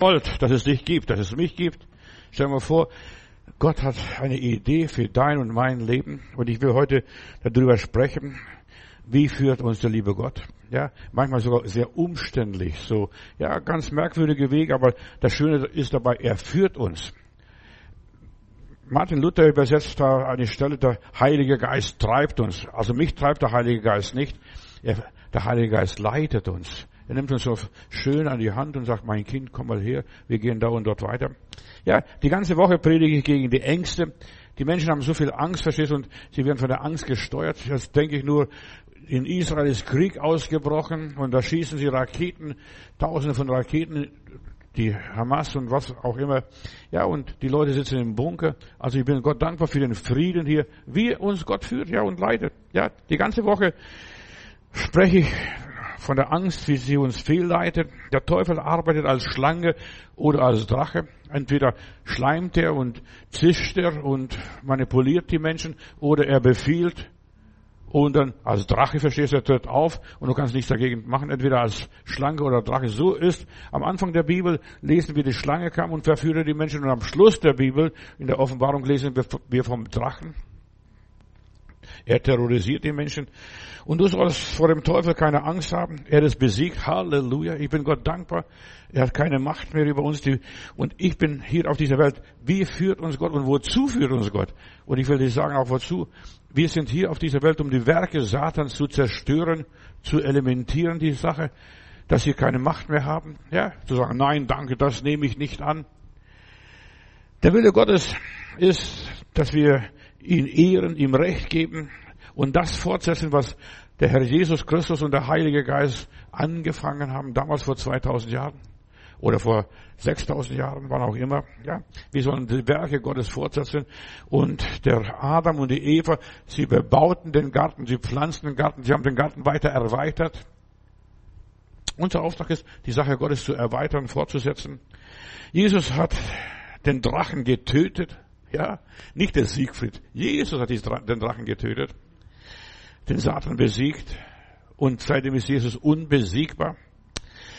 wollt, dass es dich gibt, dass es mich gibt. Stell dir mal vor, Gott hat eine Idee für dein und mein Leben und ich will heute darüber sprechen, wie führt uns der liebe Gott? Ja, manchmal sogar sehr umständlich, so, ja, ganz merkwürdige Wege, aber das Schöne ist dabei, er führt uns. Martin Luther übersetzt da eine Stelle, der Heilige Geist treibt uns. Also mich treibt der Heilige Geist nicht. Er, der Heilige Geist leitet uns. Er nimmt uns so schön an die Hand und sagt, mein Kind, komm mal her, wir gehen da und dort weiter. Ja, die ganze Woche predige ich gegen die Ängste. Die Menschen haben so viel Angst, verstehst du, und sie werden von der Angst gesteuert. Das denke ich nur, in Israel ist Krieg ausgebrochen und da schießen sie Raketen, tausende von Raketen, die Hamas und was auch immer. Ja, und die Leute sitzen im Bunker. Also ich bin Gott dankbar für den Frieden hier, wie uns Gott führt, ja, und leitet. Ja, die ganze Woche spreche ich von der Angst, wie sie uns fehlleitet. Der Teufel arbeitet als Schlange oder als Drache. Entweder schleimt er und zischt er und manipuliert die Menschen oder er befiehlt und dann als Drache verstehst du, er tritt auf und du kannst nichts dagegen machen, entweder als Schlange oder Drache. So ist am Anfang der Bibel lesen wir, die Schlange kam und verführte die Menschen und am Schluss der Bibel, in der Offenbarung lesen wir vom Drachen. Er terrorisiert die Menschen. Und du sollst vor dem Teufel keine Angst haben. Er ist besiegt. Halleluja. Ich bin Gott dankbar. Er hat keine Macht mehr über uns. Und ich bin hier auf dieser Welt. Wie führt uns Gott und wozu führt uns Gott? Und ich will dir sagen auch wozu. Wir sind hier auf dieser Welt, um die Werke Satans zu zerstören, zu elementieren, die Sache, dass sie keine Macht mehr haben. Ja, zu sagen, nein, danke, das nehme ich nicht an. Der Wille Gottes ist, dass wir ihn ehren, ihm Recht geben, und das fortsetzen, was der Herr Jesus Christus und der Heilige Geist angefangen haben, damals vor 2000 Jahren oder vor 6000 Jahren, wann auch immer. Ja, wir sollen die Werke Gottes fortsetzen. Und der Adam und die Eva, sie bebauten den Garten, sie pflanzten den Garten, sie haben den Garten weiter erweitert. Unser Auftrag ist, die Sache Gottes zu erweitern, fortzusetzen. Jesus hat den Drachen getötet. Ja, nicht der Siegfried. Jesus hat den Drachen getötet den Satan besiegt und seitdem ist Jesus unbesiegbar.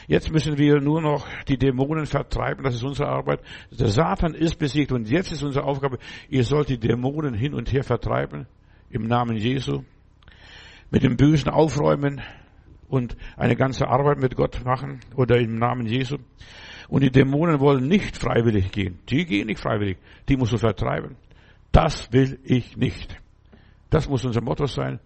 Jetzt müssen wir nur noch die Dämonen vertreiben, das ist unsere Arbeit. Der Satan ist besiegt und jetzt ist unsere Aufgabe, ihr sollt die Dämonen hin und her vertreiben im Namen Jesu, mit dem Bösen aufräumen und eine ganze Arbeit mit Gott machen oder im Namen Jesu. Und die Dämonen wollen nicht freiwillig gehen. Die gehen nicht freiwillig. Die musst du vertreiben. Das will ich nicht. Das muss unser Motto sein.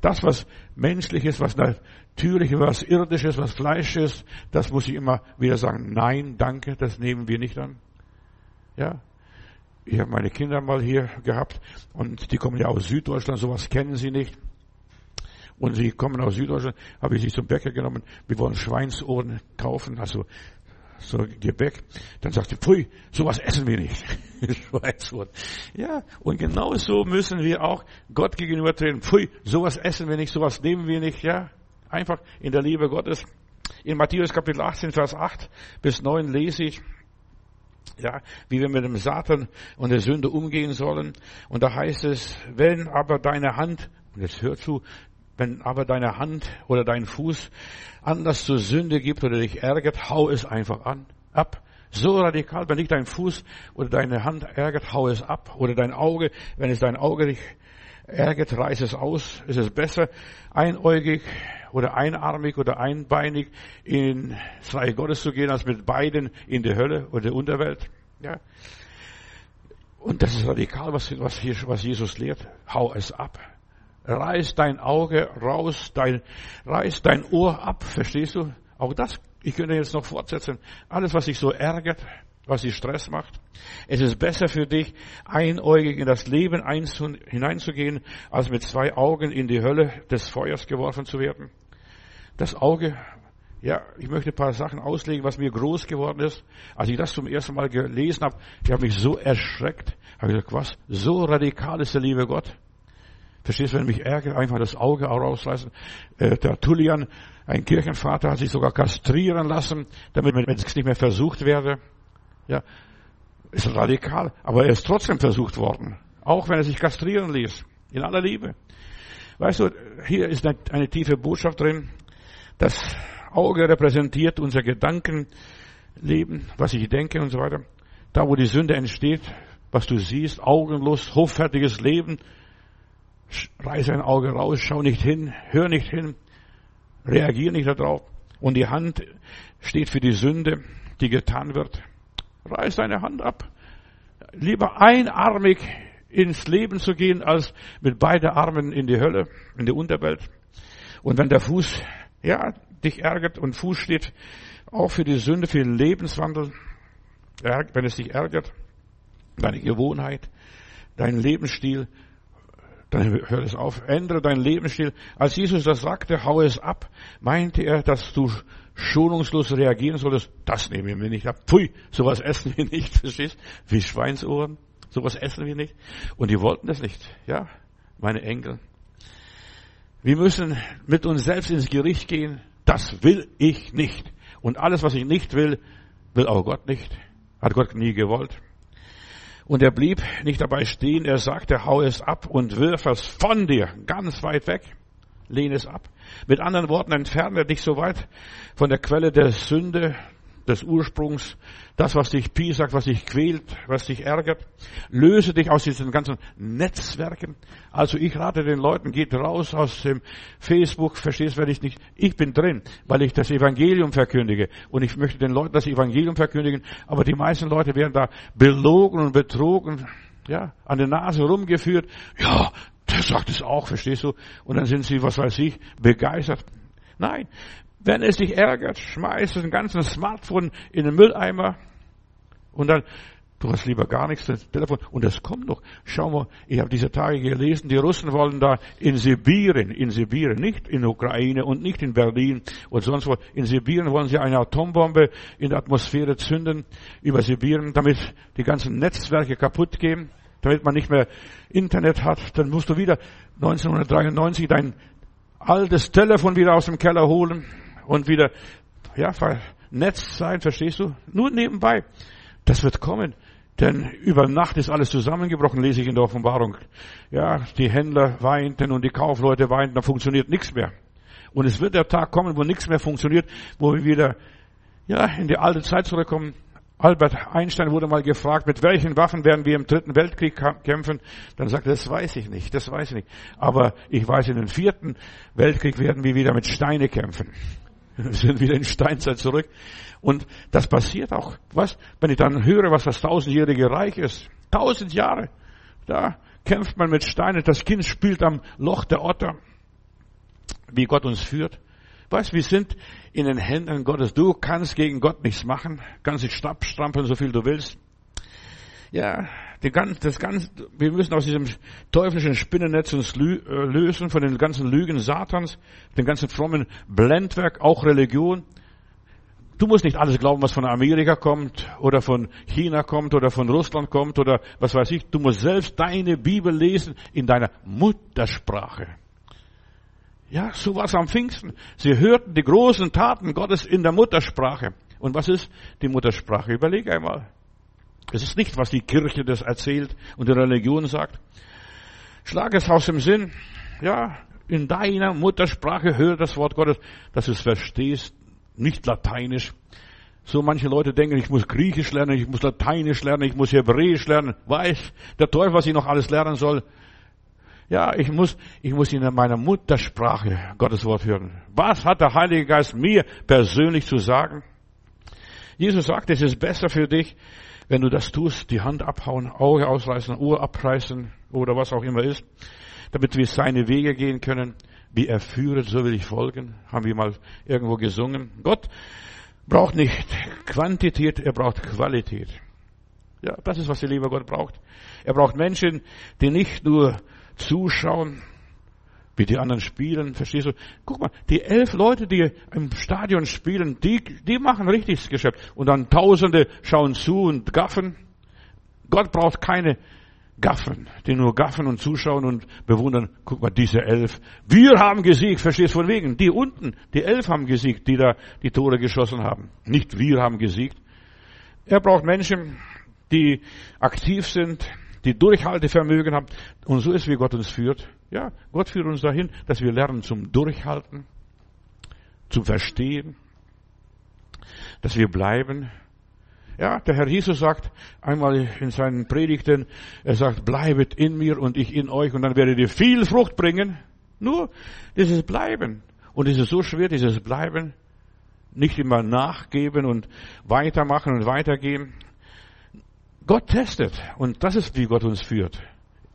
Das, was menschlich ist, was natürlich, was irdisch ist, was Fleisch ist, das muss ich immer wieder sagen, nein, danke, das nehmen wir nicht an. Ja. Ich habe meine Kinder mal hier gehabt und die kommen ja aus Süddeutschland, sowas kennen sie nicht. Und sie kommen aus Süddeutschland, habe ich sie zum Bäcker genommen, wir wollen Schweinsohren kaufen, also so Gebäck. Dann sagt sie, pfui, sowas essen wir nicht. Schweinswort. Ja, und genau so müssen wir auch Gott gegenüber treten. Pfui, sowas essen wir nicht, sowas nehmen wir nicht, ja. Einfach in der Liebe Gottes. In Matthäus Kapitel 18, Vers 8 bis 9 lese ich, ja, wie wir mit dem Satan und der Sünde umgehen sollen. Und da heißt es, wenn aber deine Hand, und jetzt hör zu, wenn aber deine Hand oder dein Fuß Anlass zur Sünde gibt oder dich ärgert, hau es einfach an, ab. So radikal, wenn dich dein Fuß oder deine Hand ärgert, hau es ab. Oder dein Auge, wenn es dein Auge dich ärgert, reiß es aus. Ist es besser, einäugig oder einarmig oder einbeinig in das Reich Gottes zu gehen, als mit beiden in die Hölle oder die Unterwelt? Ja. Und das ist radikal, was, was, hier, was Jesus lehrt. Hau es ab. Reiß dein Auge raus, dein, reiß dein Ohr ab, verstehst du? Auch das, ich könnte jetzt noch fortsetzen. Alles, was dich so ärgert, was dich Stress macht. Es ist besser für dich, einäugig in das Leben hineinzugehen, als mit zwei Augen in die Hölle des Feuers geworfen zu werden. Das Auge, ja, ich möchte ein paar Sachen auslegen, was mir groß geworden ist. Als ich das zum ersten Mal gelesen habe, ich habe mich so erschreckt. Habe ich gesagt, was? So radikal ist der liebe Gott. Verstehst du, wenn mich ärgert, einfach das Auge rausreißen. Äh, der Tullian, ein Kirchenvater, hat sich sogar kastrieren lassen, damit es nicht mehr versucht werde. Ja, ist radikal, aber er ist trotzdem versucht worden. Auch wenn er sich kastrieren ließ. In aller Liebe. Weißt du, hier ist eine, eine tiefe Botschaft drin. Das Auge repräsentiert unsere Gedanken, leben, was ich denke und so weiter. Da, wo die Sünde entsteht, was du siehst, Augenlust, hoffärtiges Leben, reiß ein Auge raus, schau nicht hin, hör nicht hin, reagier nicht darauf. Und die Hand steht für die Sünde, die getan wird. Reiß deine Hand ab. Lieber einarmig ins Leben zu gehen, als mit beiden Armen in die Hölle, in die Unterwelt. Und wenn der Fuß, ja, dich ärgert und Fuß steht auch für die Sünde, für den Lebenswandel, wenn es dich ärgert, deine Gewohnheit, dein Lebensstil, dann hör es auf, ändere deinen Lebensstil. Als Jesus das sagte, hau es ab, meinte er, dass du schonungslos reagieren solltest. Das nehmen wir nicht ab. Pfui, sowas essen wir nicht, verstehst? Wie Schweinsohren. Sowas essen wir nicht. Und die wollten das nicht. Ja, meine Enkel. Wir müssen mit uns selbst ins Gericht gehen. Das will ich nicht. Und alles, was ich nicht will, will auch Gott nicht. Hat Gott nie gewollt. Und er blieb nicht dabei stehen. Er sagte, hau es ab und wirf es von dir ganz weit weg. Lehne es ab. Mit anderen Worten, entferne dich so weit von der Quelle der Sünde, des Ursprungs, das, was dich piesackt, was dich quält, was dich ärgert. Löse dich aus diesen ganzen Netzwerken. Also ich rate den Leuten, geht raus aus dem Facebook, verstehst, wenn ich nicht, ich bin drin, weil ich das Evangelium verkündige. Und ich möchte den Leuten das Evangelium verkündigen, aber die meisten Leute werden da belogen und betrogen, ja, an der Nase rumgeführt. Ja, der sagt es auch, verstehst du? Und dann sind sie, was weiß ich, begeistert. Nein, wenn es dich ärgert, schmeiß den ganzen Smartphone in den Mülleimer und dann, du hast lieber gar nichts, das Telefon. Und das kommt noch. Schau mal, ich habe diese Tage gelesen, die Russen wollen da in Sibirien, in Sibirien, nicht in Ukraine und nicht in Berlin und sonst wo. In Sibirien wollen sie eine Atombombe in der Atmosphäre zünden über Sibirien, damit die ganzen Netzwerke kaputt gehen, damit man nicht mehr Internet hat. Dann musst du wieder 1993 dein altes Telefon wieder aus dem Keller holen und wieder, ja, vernetzt sein, verstehst du? Nur nebenbei. Das wird kommen. Denn über Nacht ist alles zusammengebrochen, lese ich in der Offenbarung. Ja, die Händler weinten und die Kaufleute weinten, da funktioniert nichts mehr. Und es wird der Tag kommen, wo nichts mehr funktioniert, wo wir wieder, ja, in die alte Zeit zurückkommen. Albert Einstein wurde mal gefragt, mit welchen Waffen werden wir im dritten Weltkrieg kämpfen? Dann sagte er, das weiß ich nicht, das weiß ich nicht. Aber ich weiß, in den vierten Weltkrieg werden wir wieder mit Steine kämpfen. Wir sind wieder in Steinzeit zurück. Und das passiert auch. Was? Wenn ich dann höre, was das tausendjährige Reich ist. Tausend Jahre. Da kämpft man mit Steinen. Das Kind spielt am Loch der Otter. Wie Gott uns führt. Weißt, wir sind in den Händen Gottes. Du kannst gegen Gott nichts machen. Kannst dich strampeln, so viel du willst. Ja, die ganz, das ganz, wir müssen aus diesem teuflischen Spinnennetz uns äh, lösen, von den ganzen Lügen Satans, dem ganzen frommen Blendwerk, auch Religion. Du musst nicht alles glauben, was von Amerika kommt oder von China kommt oder von Russland kommt oder was weiß ich. Du musst selbst deine Bibel lesen in deiner Muttersprache. Ja, so was am Pfingsten. Sie hörten die großen Taten Gottes in der Muttersprache. Und was ist die Muttersprache? Überleg einmal. Es ist nicht, was die Kirche das erzählt und die Religion sagt. Schlag es aus dem Sinn. Ja, in deiner Muttersprache hör das Wort Gottes, dass du es verstehst, nicht lateinisch. So manche Leute denken, ich muss Griechisch lernen, ich muss Lateinisch lernen, ich muss Hebräisch lernen. Weiß der Teufel, was ich noch alles lernen soll. Ja, ich muss, ich muss in meiner Muttersprache Gottes Wort hören. Was hat der Heilige Geist mir persönlich zu sagen? Jesus sagt, es ist besser für dich, wenn du das tust, die Hand abhauen, Auge ausreißen, Ohr abreißen oder was auch immer ist, damit wir seine Wege gehen können. Wie er führet, so will ich folgen, haben wir mal irgendwo gesungen. Gott braucht nicht Quantität, er braucht Qualität. Ja, das ist, was der liebe Gott braucht. Er braucht Menschen, die nicht nur zuschauen, wie die anderen spielen, verstehst du? Guck mal, die elf Leute, die im Stadion spielen, die, die machen richtiges Geschäft. Und dann Tausende schauen zu und gaffen. Gott braucht keine Gaffen, die nur gaffen und zuschauen und bewundern. Guck mal, diese elf. Wir haben gesiegt, verstehst du von wegen? Die unten, die elf haben gesiegt, die da die Tore geschossen haben. Nicht wir haben gesiegt. Er braucht Menschen, die aktiv sind, die Durchhaltevermögen haben. Und so ist, wie Gott uns führt. Ja, Gott führt uns dahin, dass wir lernen zum Durchhalten, zum Verstehen. dass wir bleiben. Ja, der Herr Jesus sagt einmal in seinen Predigten, er sagt, bleibet in mir und ich in euch und dann werdet ihr viel Frucht bringen. Nur dieses Bleiben. Und es ist so schwer, dieses Bleiben. Nicht immer nachgeben und weitermachen und weitergehen. Gott testet. Und das ist, wie Gott uns führt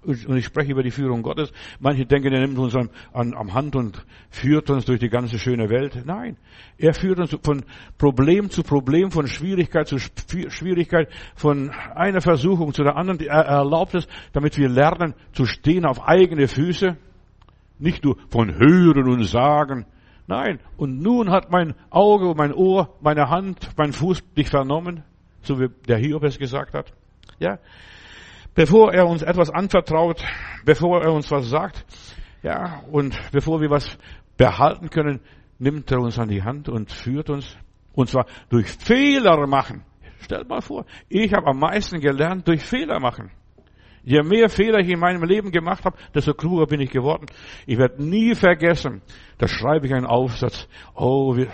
und ich spreche über die Führung Gottes. Manche denken, er nimmt uns an, an, am Hand und führt uns durch die ganze schöne Welt. Nein, er führt uns von Problem zu Problem, von Schwierigkeit zu Schwierigkeit, von einer Versuchung zu der anderen. Er erlaubt es, damit wir lernen zu stehen auf eigene Füße. Nicht nur von Hören und Sagen. Nein, und nun hat mein Auge, mein Ohr, meine Hand, mein Fuß dich vernommen, so wie der Hiob es gesagt hat. Ja, bevor er uns etwas anvertraut, bevor er uns was sagt, ja, und bevor wir was behalten können, nimmt er uns an die Hand und führt uns, und zwar durch Fehler machen. Stellt mal vor, ich habe am meisten gelernt durch Fehler machen. Je mehr Fehler ich in meinem Leben gemacht habe, desto kluger bin ich geworden. Ich werde nie vergessen, da schreibe ich einen Aufsatz, oh, wie,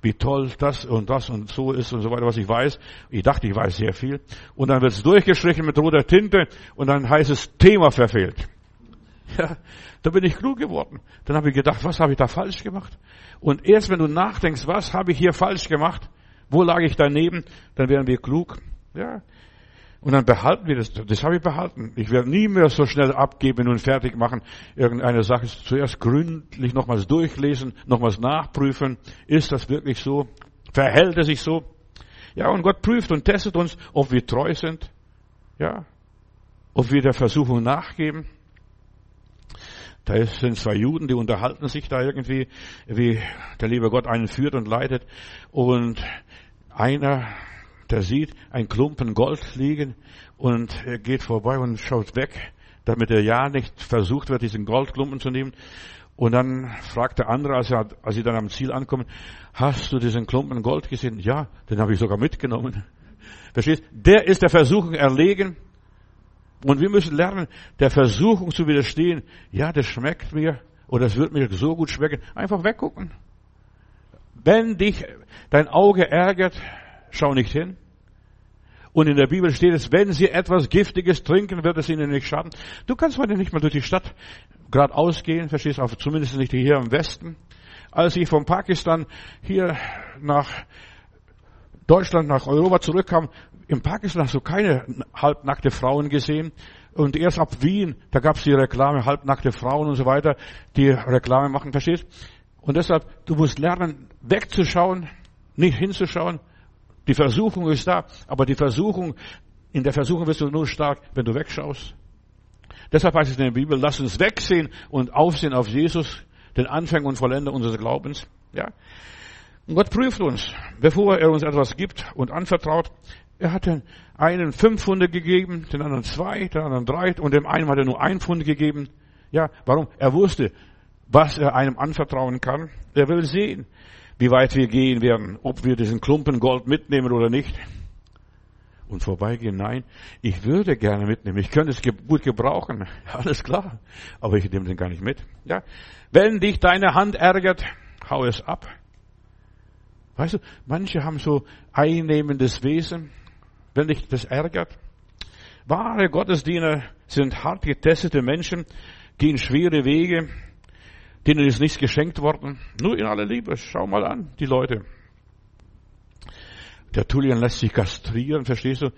wie toll das und das und so ist und so weiter, was ich weiß. Ich dachte, ich weiß sehr viel. Und dann wird es durchgestrichen mit roter Tinte und dann heißt es Thema verfehlt. Ja, da bin ich klug geworden. Dann habe ich gedacht, was habe ich da falsch gemacht? Und erst wenn du nachdenkst, was habe ich hier falsch gemacht? Wo lag ich daneben? Dann werden wir klug. Ja, und dann behalten wir das. Das habe ich behalten. Ich werde nie mehr so schnell abgeben und fertig machen. Irgendeine Sache zuerst gründlich nochmals durchlesen, nochmals nachprüfen. Ist das wirklich so? Verhält es sich so? Ja, und Gott prüft und testet uns, ob wir treu sind. Ja. Ob wir der Versuchung nachgeben. Da sind zwei Juden, die unterhalten sich da irgendwie, wie der liebe Gott einen führt und leitet. Und einer der sieht ein Klumpen Gold liegen und er geht vorbei und schaut weg, damit er ja nicht versucht wird, diesen Goldklumpen zu nehmen. Und dann fragt der andere, als, er, als sie dann am Ziel ankommen, hast du diesen Klumpen Gold gesehen? Ja, den habe ich sogar mitgenommen. Verstehst? Der ist der Versuchung erlegen. Und wir müssen lernen, der Versuchung zu widerstehen. Ja, das schmeckt mir oder es wird mir so gut schmecken. Einfach weggucken. Wenn dich dein Auge ärgert, Schau nicht hin. Und in der Bibel steht es, wenn sie etwas Giftiges trinken, wird es ihnen nicht schaden. Du kannst heute nicht mal durch die Stadt gerade ausgehen, verstehst du, zumindest nicht hier im Westen. Als ich von Pakistan hier nach Deutschland, nach Europa zurückkam, in Pakistan hast du keine halbnackte Frauen gesehen. Und erst ab Wien, da gab es die Reklame, halbnackte Frauen und so weiter, die Reklame machen, verstehst? Und deshalb, du musst lernen, wegzuschauen, nicht hinzuschauen, die Versuchung ist da, aber die Versuchung, in der Versuchung wirst du nur stark, wenn du wegschaust. Deshalb heißt es in der Bibel, lass uns wegsehen und aufsehen auf Jesus, den Anfänger und Vollender unseres Glaubens. Ja. Und Gott prüft uns, bevor er uns etwas gibt und anvertraut. Er hat den einen fünf Funde gegeben, den anderen zwei, den anderen drei und dem einen hat er nur ein Pfund gegeben. Ja, warum? Er wusste, was er einem anvertrauen kann. Er will sehen, wie weit wir gehen werden, ob wir diesen Klumpen Gold mitnehmen oder nicht. Und vorbeigehen, nein, ich würde gerne mitnehmen, ich könnte es gut gebrauchen, alles klar, aber ich nehme den gar nicht mit. Ja, wenn dich deine Hand ärgert, hau es ab. Weißt du, manche haben so einnehmendes Wesen, wenn dich das ärgert. Wahre Gottesdiener sind hart getestete Menschen, gehen schwere Wege, denen ist nichts geschenkt worden. Nur in aller Liebe. Schau mal an, die Leute. Der Tullian lässt sich kastrieren, verstehst du?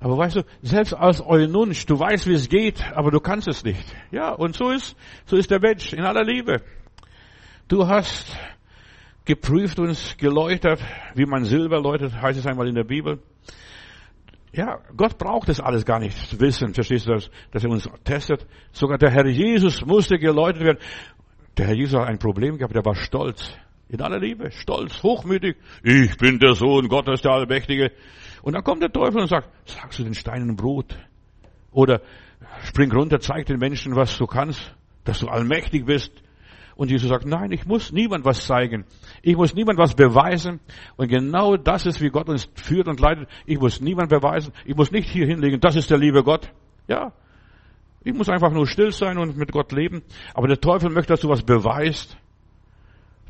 Aber weißt du, selbst als Eununsch, du weißt, wie es geht, aber du kannst es nicht. Ja, und so ist, so ist der Mensch in aller Liebe. Du hast geprüft und geläutert, wie man Silber läutert, heißt es einmal in der Bibel. Ja, Gott braucht das alles gar nicht zu wissen, verstehst du das, dass er uns testet. Sogar der Herr Jesus musste geläutert werden. Der Herr Jesus hat ein Problem gehabt, der war stolz. In aller Liebe, stolz, hochmütig. Ich bin der Sohn Gottes, der Allmächtige. Und dann kommt der Teufel und sagt, sagst du den Steinen Brot? Oder spring runter, zeig den Menschen, was du kannst, dass du allmächtig bist. Und Jesus sagt, nein, ich muss niemand was zeigen. Ich muss niemand was beweisen. Und genau das ist, wie Gott uns führt und leitet. Ich muss niemand beweisen. Ich muss nicht hier hinlegen, das ist der liebe Gott. Ja, ich muss einfach nur still sein und mit Gott leben. Aber der Teufel möchte, dass du was beweist.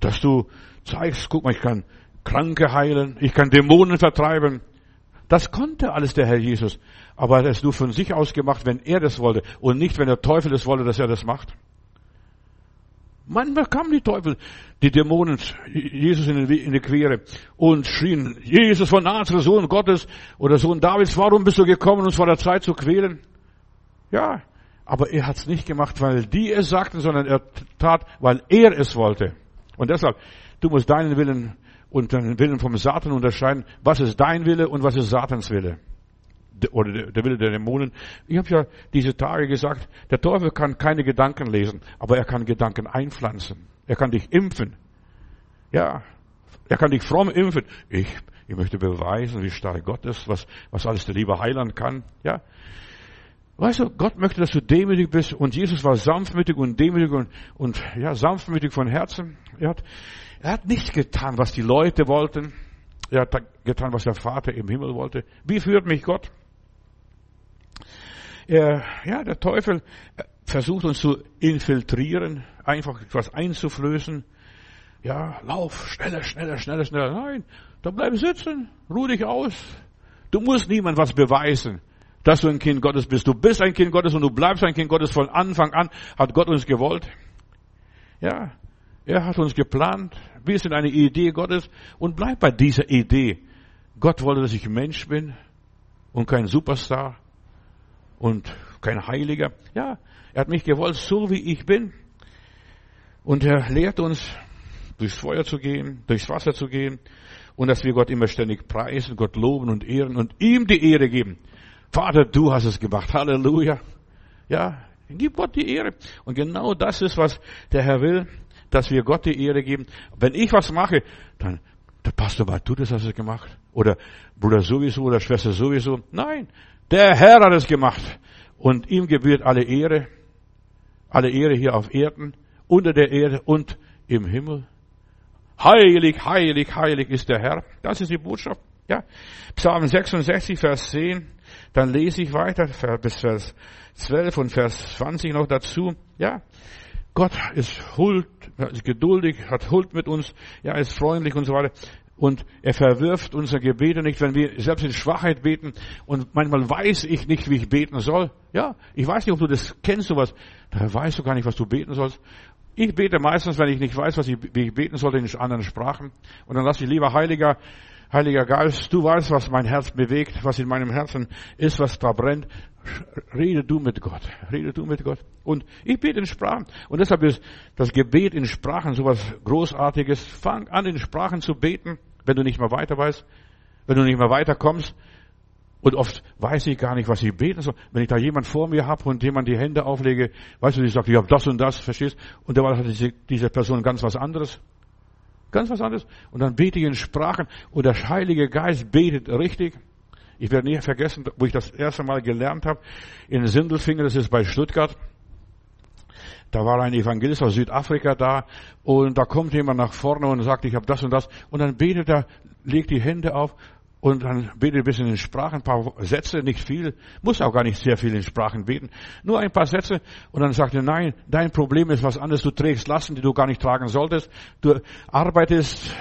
Dass du zeigst, guck mal, ich kann Kranke heilen, ich kann Dämonen vertreiben. Das konnte alles der Herr Jesus. Aber er es nur von sich aus gemacht, wenn er das wollte und nicht, wenn der Teufel es wollte, dass er das macht. Manchmal kamen die Teufel, die Dämonen, Jesus in die Quere und schrien, Jesus von Nazareth, Sohn Gottes oder Sohn Davids, warum bist du gekommen, uns vor der Zeit zu quälen? Ja, aber er hat es nicht gemacht, weil die es sagten, sondern er tat, weil er es wollte. Und deshalb, du musst deinen Willen und deinen Willen vom Satan unterscheiden. Was ist dein Wille und was ist Satans Wille? Oder der Wille der Dämonen. Ich habe ja diese Tage gesagt, der Teufel kann keine Gedanken lesen, aber er kann Gedanken einpflanzen. Er kann dich impfen. Ja, er kann dich fromm impfen. Ich, ich möchte beweisen, wie stark Gott ist, was, was alles der liebe Heiland kann. Ja, Weißt du, Gott möchte, dass du demütig bist und Jesus war sanftmütig und demütig und, und ja, sanftmütig von Herzen. Er hat, er hat nicht getan, was die Leute wollten. Er hat getan, was der Vater im Himmel wollte. Wie führt mich Gott? Er, ja, der Teufel versucht uns zu infiltrieren, einfach etwas einzuflößen. Ja, lauf, schneller, schneller, schneller, schneller. Nein, da bleib sitzen, ruh dich aus. Du musst niemand was beweisen dass du ein Kind Gottes bist. Du bist ein Kind Gottes und du bleibst ein Kind Gottes von Anfang an, hat Gott uns gewollt. Ja, er hat uns geplant. Wir sind eine Idee Gottes und bleib bei dieser Idee. Gott wollte, dass ich Mensch bin und kein Superstar und kein Heiliger. Ja, er hat mich gewollt, so wie ich bin. Und er lehrt uns, durchs Feuer zu gehen, durchs Wasser zu gehen und dass wir Gott immer ständig preisen, Gott loben und ehren und ihm die Ehre geben. Vater, du hast es gemacht. Halleluja. Ja, gib Gott die Ehre. Und genau das ist, was der Herr will, dass wir Gott die Ehre geben. Wenn ich was mache, dann, der Pastor war, du das hast es gemacht. Oder Bruder sowieso oder Schwester sowieso. Nein, der Herr hat es gemacht. Und ihm gebührt alle Ehre. Alle Ehre hier auf Erden, unter der Erde und im Himmel. Heilig, heilig, heilig ist der Herr. Das ist die Botschaft. Ja. Psalm 66, Vers 10. Dann lese ich weiter bis Vers 12 und Vers 20 noch dazu. Ja, Gott ist huld, ist geduldig, hat Huld mit uns, ja, ist freundlich und so weiter. Und er verwirft unsere Gebete nicht, wenn wir selbst in Schwachheit beten. Und manchmal weiß ich nicht, wie ich beten soll. Ja, ich weiß nicht, ob du das kennst, sowas. Da weißt du gar nicht, was du beten sollst. Ich bete meistens, wenn ich nicht weiß, was ich, wie ich beten soll, in anderen Sprachen. Und dann lasse ich lieber Heiliger Heiliger Geist, du weißt, was mein Herz bewegt, was in meinem Herzen ist, was da brennt. Rede du mit Gott. Rede du mit Gott. Und ich bete in Sprachen. Und deshalb ist das Gebet in Sprachen sowas Großartiges. Fang an, in Sprachen zu beten, wenn du nicht mehr weiter weißt, wenn du nicht mehr weiterkommst. Und oft weiß ich gar nicht, was ich beten soll. Wenn ich da jemand vor mir habe und jemand die Hände auflege, weißt du, ich sage, ich habe das und das, verstehst? Und dabei hat diese Person ganz was anderes. Ganz was anderes. Und dann bete ich in Sprachen und der Heilige Geist betet richtig. Ich werde nie vergessen, wo ich das erste Mal gelernt habe, in Sindelfingen, das ist bei Stuttgart. Da war ein Evangelist aus Südafrika da und da kommt jemand nach vorne und sagt, ich habe das und das. Und dann betet er, legt die Hände auf und dann bete ein bisschen in Sprachen, ein paar Sätze, nicht viel, muss auch gar nicht sehr viel in Sprachen beten, nur ein paar Sätze und dann sagt er, nein, dein Problem ist was anderes, du trägst Lasten, die du gar nicht tragen solltest, du arbeitest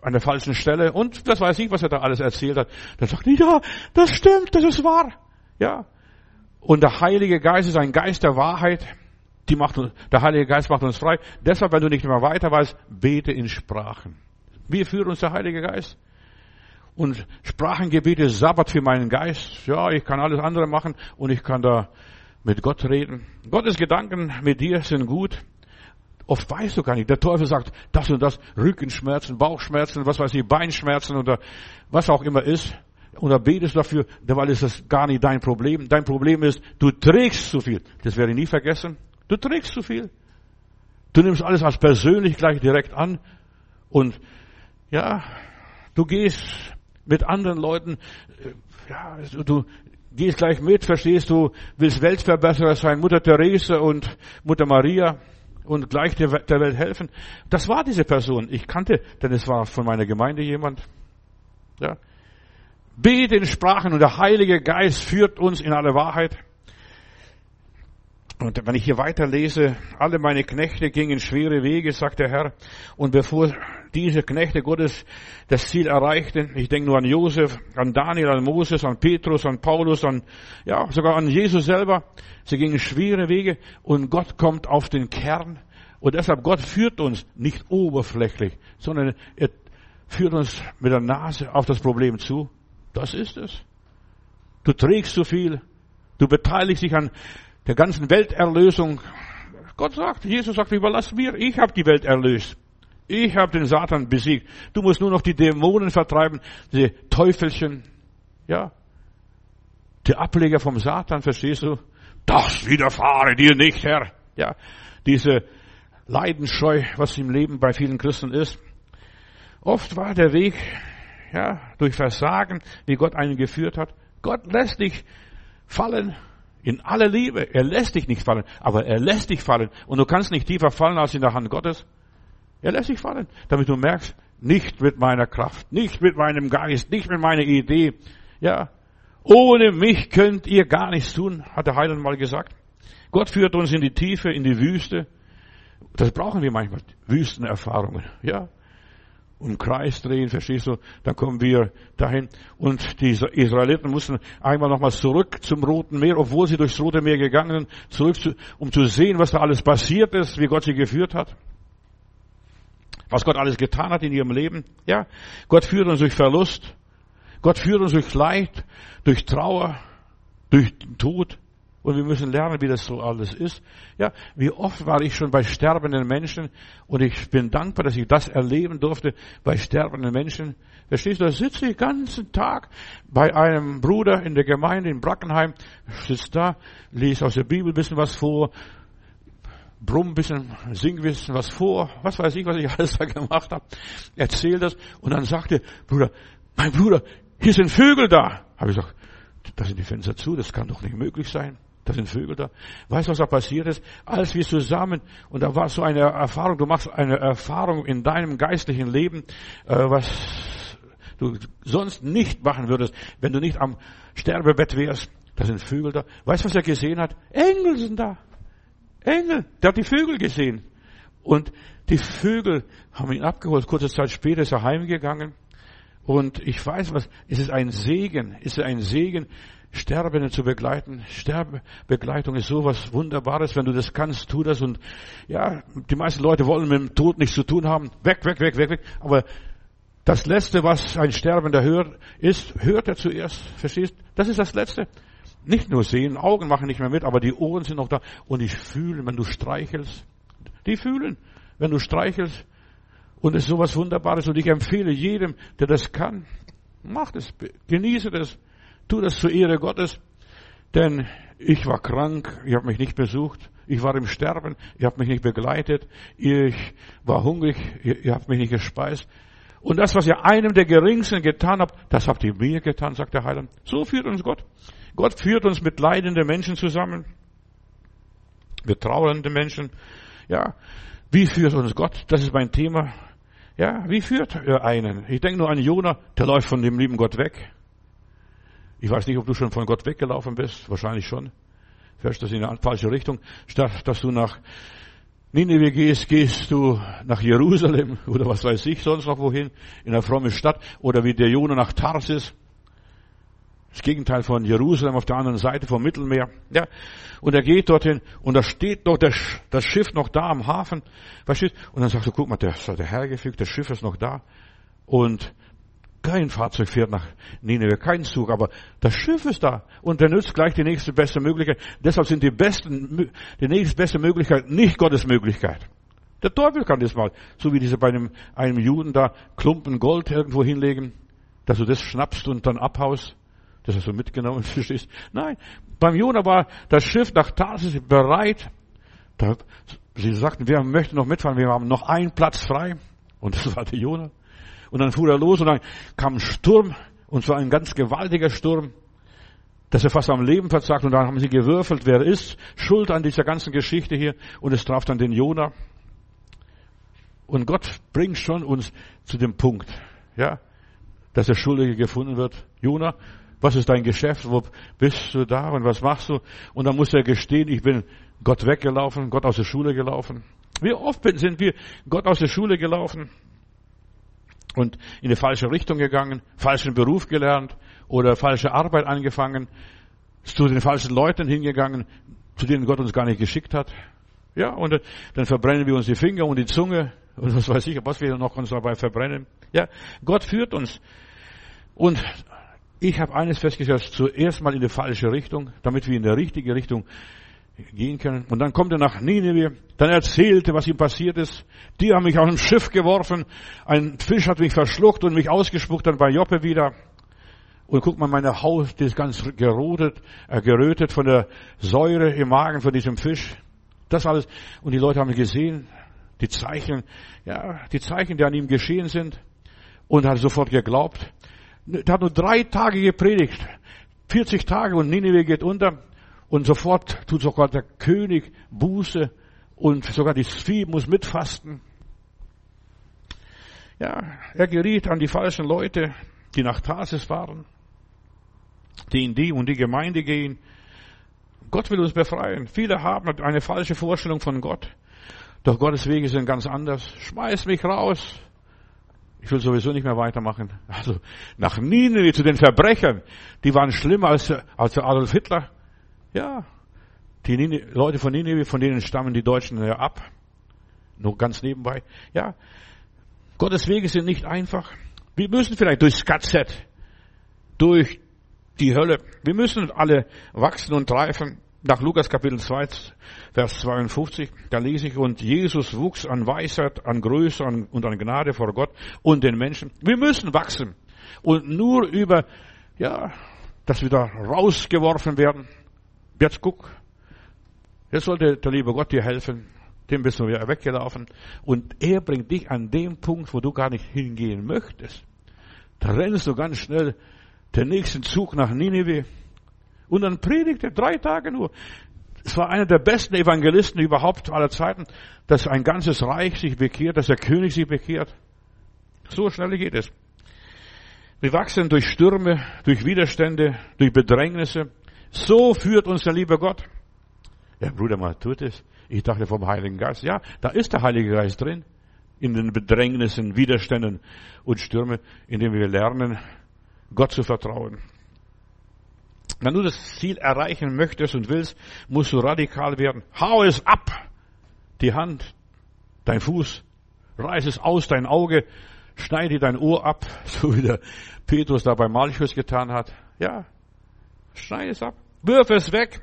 an der falschen Stelle und das weiß ich, was er da alles erzählt hat. Dann sagt er, ja, das stimmt, das ist wahr. Ja. Und der Heilige Geist ist ein Geist der Wahrheit. Die macht, der Heilige Geist macht uns frei. Deshalb, wenn du nicht mehr weiter weißt, bete in Sprachen. Wie führt uns der Heilige Geist? Und Sprachengebet ist Sabbat für meinen Geist. Ja, ich kann alles andere machen und ich kann da mit Gott reden. Gottes Gedanken mit dir sind gut. Oft weißt du gar nicht. Der Teufel sagt das und das, Rückenschmerzen, Bauchschmerzen, was weiß ich, Beinschmerzen oder was auch immer ist. Und da betest dafür, weil ist das gar nicht dein Problem. Dein Problem ist, du trägst zu viel. Das werde ich nie vergessen. Du trägst zu viel. Du nimmst alles als persönlich gleich direkt an. Und ja, du gehst mit anderen Leuten, äh, ja, du gehst gleich mit, verstehst du, willst Weltverbesserer sein, Mutter Therese und Mutter Maria und gleich der, der Welt helfen. Das war diese Person. Ich kannte, denn es war von meiner Gemeinde jemand. Ja. Bete in Sprachen und der Heilige Geist führt uns in alle Wahrheit. Und wenn ich hier weiterlese, alle meine Knechte gingen schwere Wege, sagt der Herr. Und bevor diese Knechte Gottes das Ziel erreichten, ich denke nur an Josef, an Daniel, an Moses, an Petrus, an Paulus, an, ja, sogar an Jesus selber. Sie gingen schwere Wege und Gott kommt auf den Kern. Und deshalb, Gott führt uns nicht oberflächlich, sondern er führt uns mit der Nase auf das Problem zu. Das ist es. Du trägst zu viel. Du beteiligst dich an der ganzen Welterlösung. Gott sagt, Jesus sagt, überlass mir, ich habe die Welt erlöst. Ich habe den Satan besiegt. Du musst nur noch die Dämonen vertreiben, die Teufelchen. Ja. Die Ableger vom Satan, verstehst du? Das widerfahre dir nicht, Herr. Ja. Diese Leidensscheu, was im Leben bei vielen Christen ist. Oft war der Weg, ja, durch Versagen, wie Gott einen geführt hat. Gott lässt dich fallen in aller Liebe. Er lässt dich nicht fallen, aber er lässt dich fallen. Und du kannst nicht tiefer fallen als in der Hand Gottes. Er lässt dich fallen, damit du merkst, nicht mit meiner Kraft, nicht mit meinem Geist, nicht mit meiner Idee. Ja, ohne mich könnt ihr gar nichts tun, hat der Heiland mal gesagt. Gott führt uns in die Tiefe, in die Wüste. Das brauchen wir manchmal, Wüstenerfahrungen. Ja, um Kreis drehen, verstehst du? Dann kommen wir dahin. Und die Israeliten mussten einmal nochmal zurück zum Roten Meer, obwohl sie durchs Rote Meer gegangen sind, zurück, zu, um zu sehen, was da alles passiert ist, wie Gott sie geführt hat. Was Gott alles getan hat in ihrem Leben. Ja, Gott führt uns durch Verlust. Gott führt uns durch Leid, durch Trauer, durch Tod. Und wir müssen lernen, wie das so alles ist. Ja, wie oft war ich schon bei sterbenden Menschen und ich bin dankbar, dass ich das erleben durfte bei sterbenden Menschen. Verstehst du, da sitze ich den ganzen Tag bei einem Bruder in der Gemeinde in Brackenheim, sitze da, lese aus der Bibel ein bisschen was vor, brumm ein bisschen, sing ein bisschen was vor, was weiß ich, was ich alles da gemacht habe, erzähl das und dann sagte Bruder, mein Bruder, hier sind Vögel da. Habe ich gesagt, da sind die Fenster zu, das kann doch nicht möglich sein. Da sind Vögel da. Weißt du, was da passiert ist? Als wir zusammen, und da war so eine Erfahrung, du machst eine Erfahrung in deinem geistlichen Leben, äh, was du sonst nicht machen würdest, wenn du nicht am Sterbebett wärst. Da sind Vögel da. Weißt du, was er gesehen hat? Engel sind da. Engel. Der hat die Vögel gesehen. Und die Vögel haben ihn abgeholt. Kurze Zeit später ist er heimgegangen. Und ich weiß was, es ist ein Segen, es ist ein Segen, Sterbende zu begleiten. Sterbebegleitung ist sowas Wunderbares. Wenn du das kannst, tu das. Und ja, die meisten Leute wollen mit dem Tod nichts zu tun haben. Weg, weg, weg, weg, weg. Aber das Letzte, was ein Sterbender hört, ist, hört er zuerst. Verstehst? Das ist das Letzte. Nicht nur sehen, Augen machen nicht mehr mit, aber die Ohren sind noch da. Und ich fühle, wenn du streichelst. Die fühlen, wenn du streichelst. Und es ist sowas Wunderbares. Und ich empfehle jedem, der das kann, mach das, genieße das. Tu das zur Ehre Gottes, denn ich war krank, ihr habt mich nicht besucht, ich war im Sterben, ihr habt mich nicht begleitet, ich war hungrig, ihr, habt mich nicht gespeist. Und das, was ihr einem der Geringsten getan habt, das habt ihr mir getan, sagt der Heiland. So führt uns Gott. Gott führt uns mit leidenden Menschen zusammen, mit trauernden Menschen. Ja, wie führt uns Gott? Das ist mein Thema. Ja, wie führt er einen? Ich denke nur an Jona, der läuft von dem lieben Gott weg. Ich weiß nicht, ob du schon von Gott weggelaufen bist. Wahrscheinlich schon. Fährst das in eine falsche Richtung. Statt dass du nach Nineveh gehst, gehst du nach Jerusalem oder was weiß ich sonst noch wohin, in eine fromme Stadt oder wie der Jonah nach Tarsis. Das Gegenteil von Jerusalem auf der anderen Seite vom Mittelmeer. Ja. Und er geht dorthin und da steht noch das, das Schiff noch da am Hafen. Verstehst? Und dann sagst du, guck mal, der, der Herr gefügt, das Schiff ist noch da. Und kein Fahrzeug fährt nach Nineveh, kein Zug, aber das Schiff ist da und der nützt gleich die nächste beste Möglichkeit. Deshalb sind die besten, die nächste beste Möglichkeit nicht Gottes Möglichkeit. Der Teufel kann das mal, so wie diese bei einem, einem Juden da Klumpen Gold irgendwo hinlegen, dass du das schnappst und dann abhaust. Das hast du mitgenommen, verstehst? Nein, beim Jona war das Schiff nach Tarsis bereit. Sie sagten, wir möchten noch mitfahren, wir haben noch einen Platz frei. Und das war der Jona. Und dann fuhr er los und dann kam ein Sturm, und zwar ein ganz gewaltiger Sturm, dass er fast am Leben verzagt. Und dann haben sie gewürfelt, wer ist schuld an dieser ganzen Geschichte hier. Und es traf dann den Jona. Und Gott bringt schon uns zu dem Punkt, ja, dass der Schuldige gefunden wird. Jona, Was ist dein Geschäft? Wo bist du da und was machst du? Und dann muss er gestehen, ich bin Gott weggelaufen, Gott aus der Schule gelaufen. Wie oft sind wir Gott aus der Schule gelaufen und in die falsche Richtung gegangen, falschen Beruf gelernt oder falsche Arbeit angefangen, zu den falschen Leuten hingegangen, zu denen Gott uns gar nicht geschickt hat. Ja, und dann verbrennen wir uns die Finger und die Zunge und was weiß ich, was wir noch uns dabei verbrennen. Ja, Gott führt uns. Und ich habe eines festgestellt, zuerst mal in die falsche Richtung, damit wir in der richtige Richtung gehen können. Und dann kommt er nach Nineveh, dann erzählte, was ihm passiert ist. Die haben mich auf ein Schiff geworfen, ein Fisch hat mich verschluckt und mich ausgespuckt, dann bei Joppe wieder. Und guck mal, meine Haut die ist ganz gerodet, äh, gerötet von der Säure im Magen von diesem Fisch. Das alles. Und die Leute haben gesehen, die Zeichen, ja, die Zeichen, die an ihm geschehen sind. Und hat sofort geglaubt. Er hat nur drei Tage gepredigt. 40 Tage und Nineveh geht unter. Und sofort tut sogar der König Buße und sogar das Vieh muss mitfasten. Ja, er geriet an die falschen Leute, die nach Tarsis fahren, die in die und die Gemeinde gehen. Gott will uns befreien. Viele haben eine falsche Vorstellung von Gott. Doch Gottes Wege sind ganz anders. Schmeiß mich raus. Ich will sowieso nicht mehr weitermachen. Also nach Nineveh zu den Verbrechern. Die waren schlimmer als, als Adolf Hitler. Ja, die Leute von Nineveh, von denen stammen die Deutschen ja ab. Nur ganz nebenbei. Ja, Gottes Wege sind nicht einfach. Wir müssen vielleicht durchs KZ, durch die Hölle. Wir müssen alle wachsen und reifen. Nach Lukas Kapitel 2, Vers 52, da lese ich, und Jesus wuchs an Weisheit, an Größe und an Gnade vor Gott und den Menschen. Wir müssen wachsen. Und nur über, ja, dass wir da rausgeworfen werden, Jetzt guck, jetzt sollte der liebe Gott dir helfen. Dem bist du wieder weggelaufen. Und er bringt dich an dem Punkt, wo du gar nicht hingehen möchtest. Da rennst du ganz schnell den nächsten Zug nach Nineveh. Und dann predigt er drei Tage nur. Es war einer der besten Evangelisten überhaupt aller Zeiten, dass ein ganzes Reich sich bekehrt, dass der König sich bekehrt. So schnell geht es. Wir wachsen durch Stürme, durch Widerstände, durch Bedrängnisse, so führt uns der liebe Gott. Ja, Bruder, mal tut es. Ich dachte vom Heiligen Geist. Ja, da ist der Heilige Geist drin. In den Bedrängnissen, Widerständen und Stürmen, indem wir lernen, Gott zu vertrauen. Wenn du das Ziel erreichen möchtest und willst, musst du radikal werden. Hau es ab! Die Hand, dein Fuß, reiß es aus, dein Auge, schneide dein Ohr ab, so wie der Petrus da bei Malchus getan hat. Ja, schneide es ab. Wirf es weg.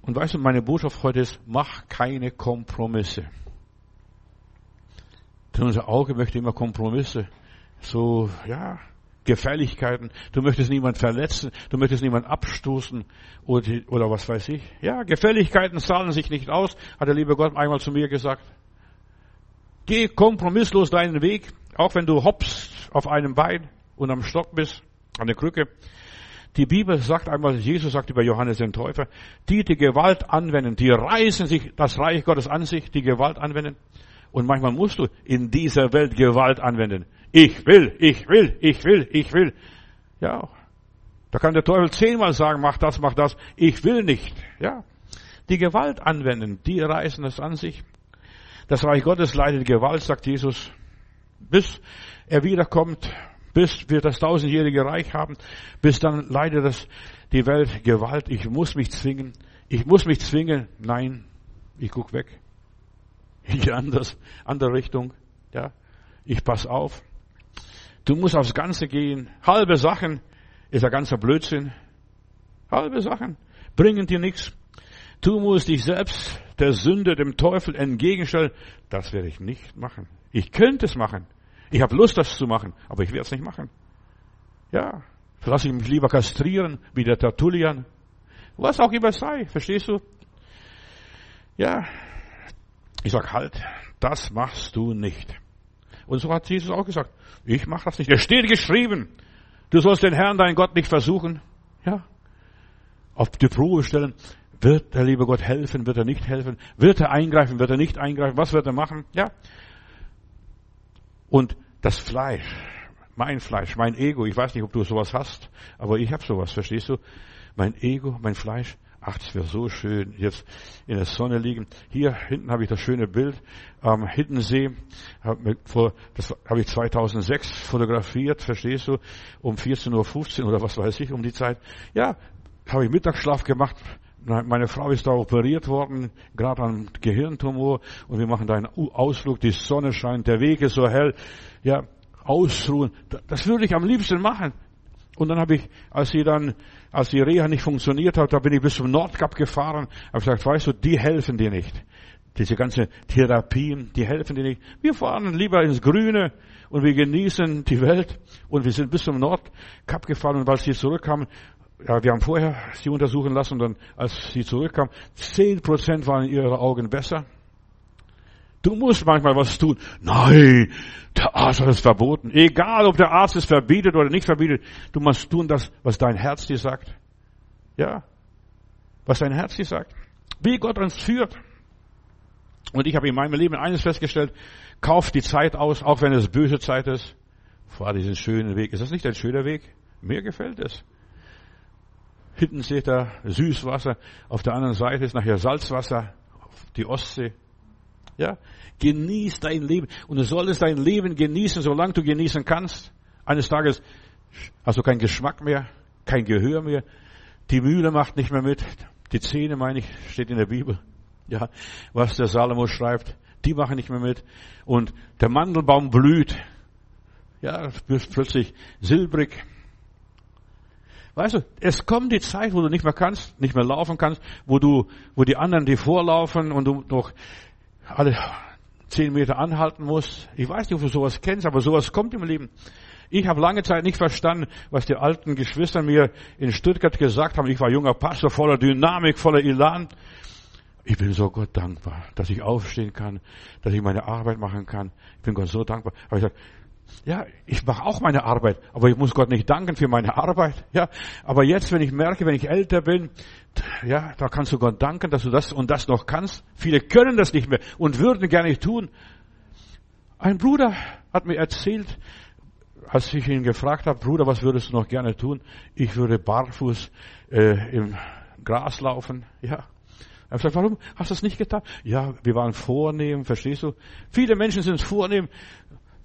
Und weißt du, meine Botschaft heute ist, mach keine Kompromisse. Denn unser Auge möchte immer Kompromisse. So, ja, Gefälligkeiten. Du möchtest niemand verletzen, du möchtest niemand abstoßen oder, oder was weiß ich. Ja, Gefälligkeiten zahlen sich nicht aus, hat der liebe Gott einmal zu mir gesagt. Geh kompromisslos deinen Weg, auch wenn du hoppst auf einem Bein und am Stock bist, an der Krücke. Die Bibel sagt einmal, Jesus sagt über Johannes den Täufer, die die Gewalt anwenden, die reißen sich das Reich Gottes an sich, die Gewalt anwenden. Und manchmal musst du in dieser Welt Gewalt anwenden. Ich will, ich will, ich will, ich will. Ja, da kann der Teufel zehnmal sagen, mach das, mach das. Ich will nicht. Ja, die Gewalt anwenden, die reißen es an sich. Das Reich Gottes leidet Gewalt, sagt Jesus, bis er wiederkommt bis wir das tausendjährige Reich haben, bis dann leidet das, die Welt Gewalt. Ich muss mich zwingen. Ich muss mich zwingen. Nein, ich guck weg. Ich gehe anders, andere Richtung. Ja, ich pass auf. Du musst aufs Ganze gehen. Halbe Sachen ist ein ganzer Blödsinn. Halbe Sachen bringen dir nichts. Du musst dich selbst der Sünde, dem Teufel entgegenstellen. Das werde ich nicht machen. Ich könnte es machen. Ich habe Lust, das zu machen, aber ich werde es nicht machen. Ja, lasse ich mich lieber kastrieren, wie der Tertullian. Was auch immer sei, verstehst du? Ja, ich sag halt, das machst du nicht. Und so hat Jesus auch gesagt, ich mache das nicht. Es steht geschrieben, du sollst den Herrn, deinen Gott, nicht versuchen. Ja, auf die Probe stellen, wird der liebe Gott helfen, wird er nicht helfen, wird er eingreifen, wird er nicht eingreifen, was wird er machen? Ja, und das Fleisch, mein Fleisch, mein Ego. Ich weiß nicht, ob du sowas hast, aber ich habe sowas, verstehst du? Mein Ego, mein Fleisch. Ach, das wäre so schön, jetzt in der Sonne liegen. Hier hinten habe ich das schöne Bild am Hiddensee. Das habe ich 2006 fotografiert, verstehst du? Um 14.15 Uhr oder was weiß ich, um die Zeit. Ja, habe ich Mittagsschlaf gemacht. Meine Frau ist da operiert worden, gerade an Gehirntumor, und wir machen da einen Ausflug. Die Sonne scheint, der Weg ist so hell. Ja, ausruhen. Das würde ich am liebsten machen. Und dann habe ich, als sie dann, als die Reha nicht funktioniert hat, da bin ich bis zum Nordkap gefahren, habe gesagt, weißt du, die helfen dir nicht. Diese ganze Therapien, die helfen dir nicht. Wir fahren lieber ins Grüne und wir genießen die Welt. Und wir sind bis zum Nordkap gefahren und als sie zurückkamen, ja, wir haben vorher sie untersuchen lassen und dann, als sie zurückkamen, zehn Prozent waren in ihren Augen besser. Du musst manchmal was tun. Nein, der Arzt hat es verboten. Egal, ob der Arzt es verbietet oder nicht verbietet, du musst tun das, was dein Herz dir sagt. Ja, was dein Herz dir sagt. Wie Gott uns führt. Und ich habe in meinem Leben eines festgestellt, kauf die Zeit aus, auch wenn es böse Zeit ist. Fahr diesen schönen Weg. Ist das nicht ein schöner Weg? Mir gefällt es. Hinten seht ihr Süßwasser, auf der anderen Seite ist nachher Salzwasser, die Ostsee. Ja, genieß dein Leben. Und du solltest dein Leben genießen, solange du genießen kannst. Eines Tages hast du keinen Geschmack mehr, kein Gehör mehr. Die Mühle macht nicht mehr mit. Die Zähne, meine ich, steht in der Bibel. Ja, was der Salomo schreibt, die machen nicht mehr mit. Und der Mandelbaum blüht. Ja, plötzlich silbrig. Weißt du, es kommt die Zeit, wo du nicht mehr kannst, nicht mehr laufen kannst, wo du, wo die anderen dir vorlaufen und du noch alle zehn Meter anhalten muss. Ich weiß nicht, ob du sowas kennst, aber sowas kommt im Leben. Ich habe lange Zeit nicht verstanden, was die alten Geschwister mir in Stuttgart gesagt haben. Ich war junger Pastor, voller Dynamik, voller Elan. Ich bin so Gott dankbar, dass ich aufstehen kann, dass ich meine Arbeit machen kann. Ich bin Gott so dankbar. Aber ich sage, ja, ich mache auch meine Arbeit, aber ich muss Gott nicht danken für meine Arbeit. Ja, aber jetzt, wenn ich merke, wenn ich älter bin, ja, da kannst du Gott danken, dass du das und das noch kannst. Viele können das nicht mehr und würden gerne tun. Ein Bruder hat mir erzählt, als ich ihn gefragt habe, Bruder, was würdest du noch gerne tun? Ich würde barfuß äh, im Gras laufen. Ja. Er gesagt, warum hast du das nicht getan? Ja, wir waren vornehm, verstehst du? Viele Menschen sind vornehm,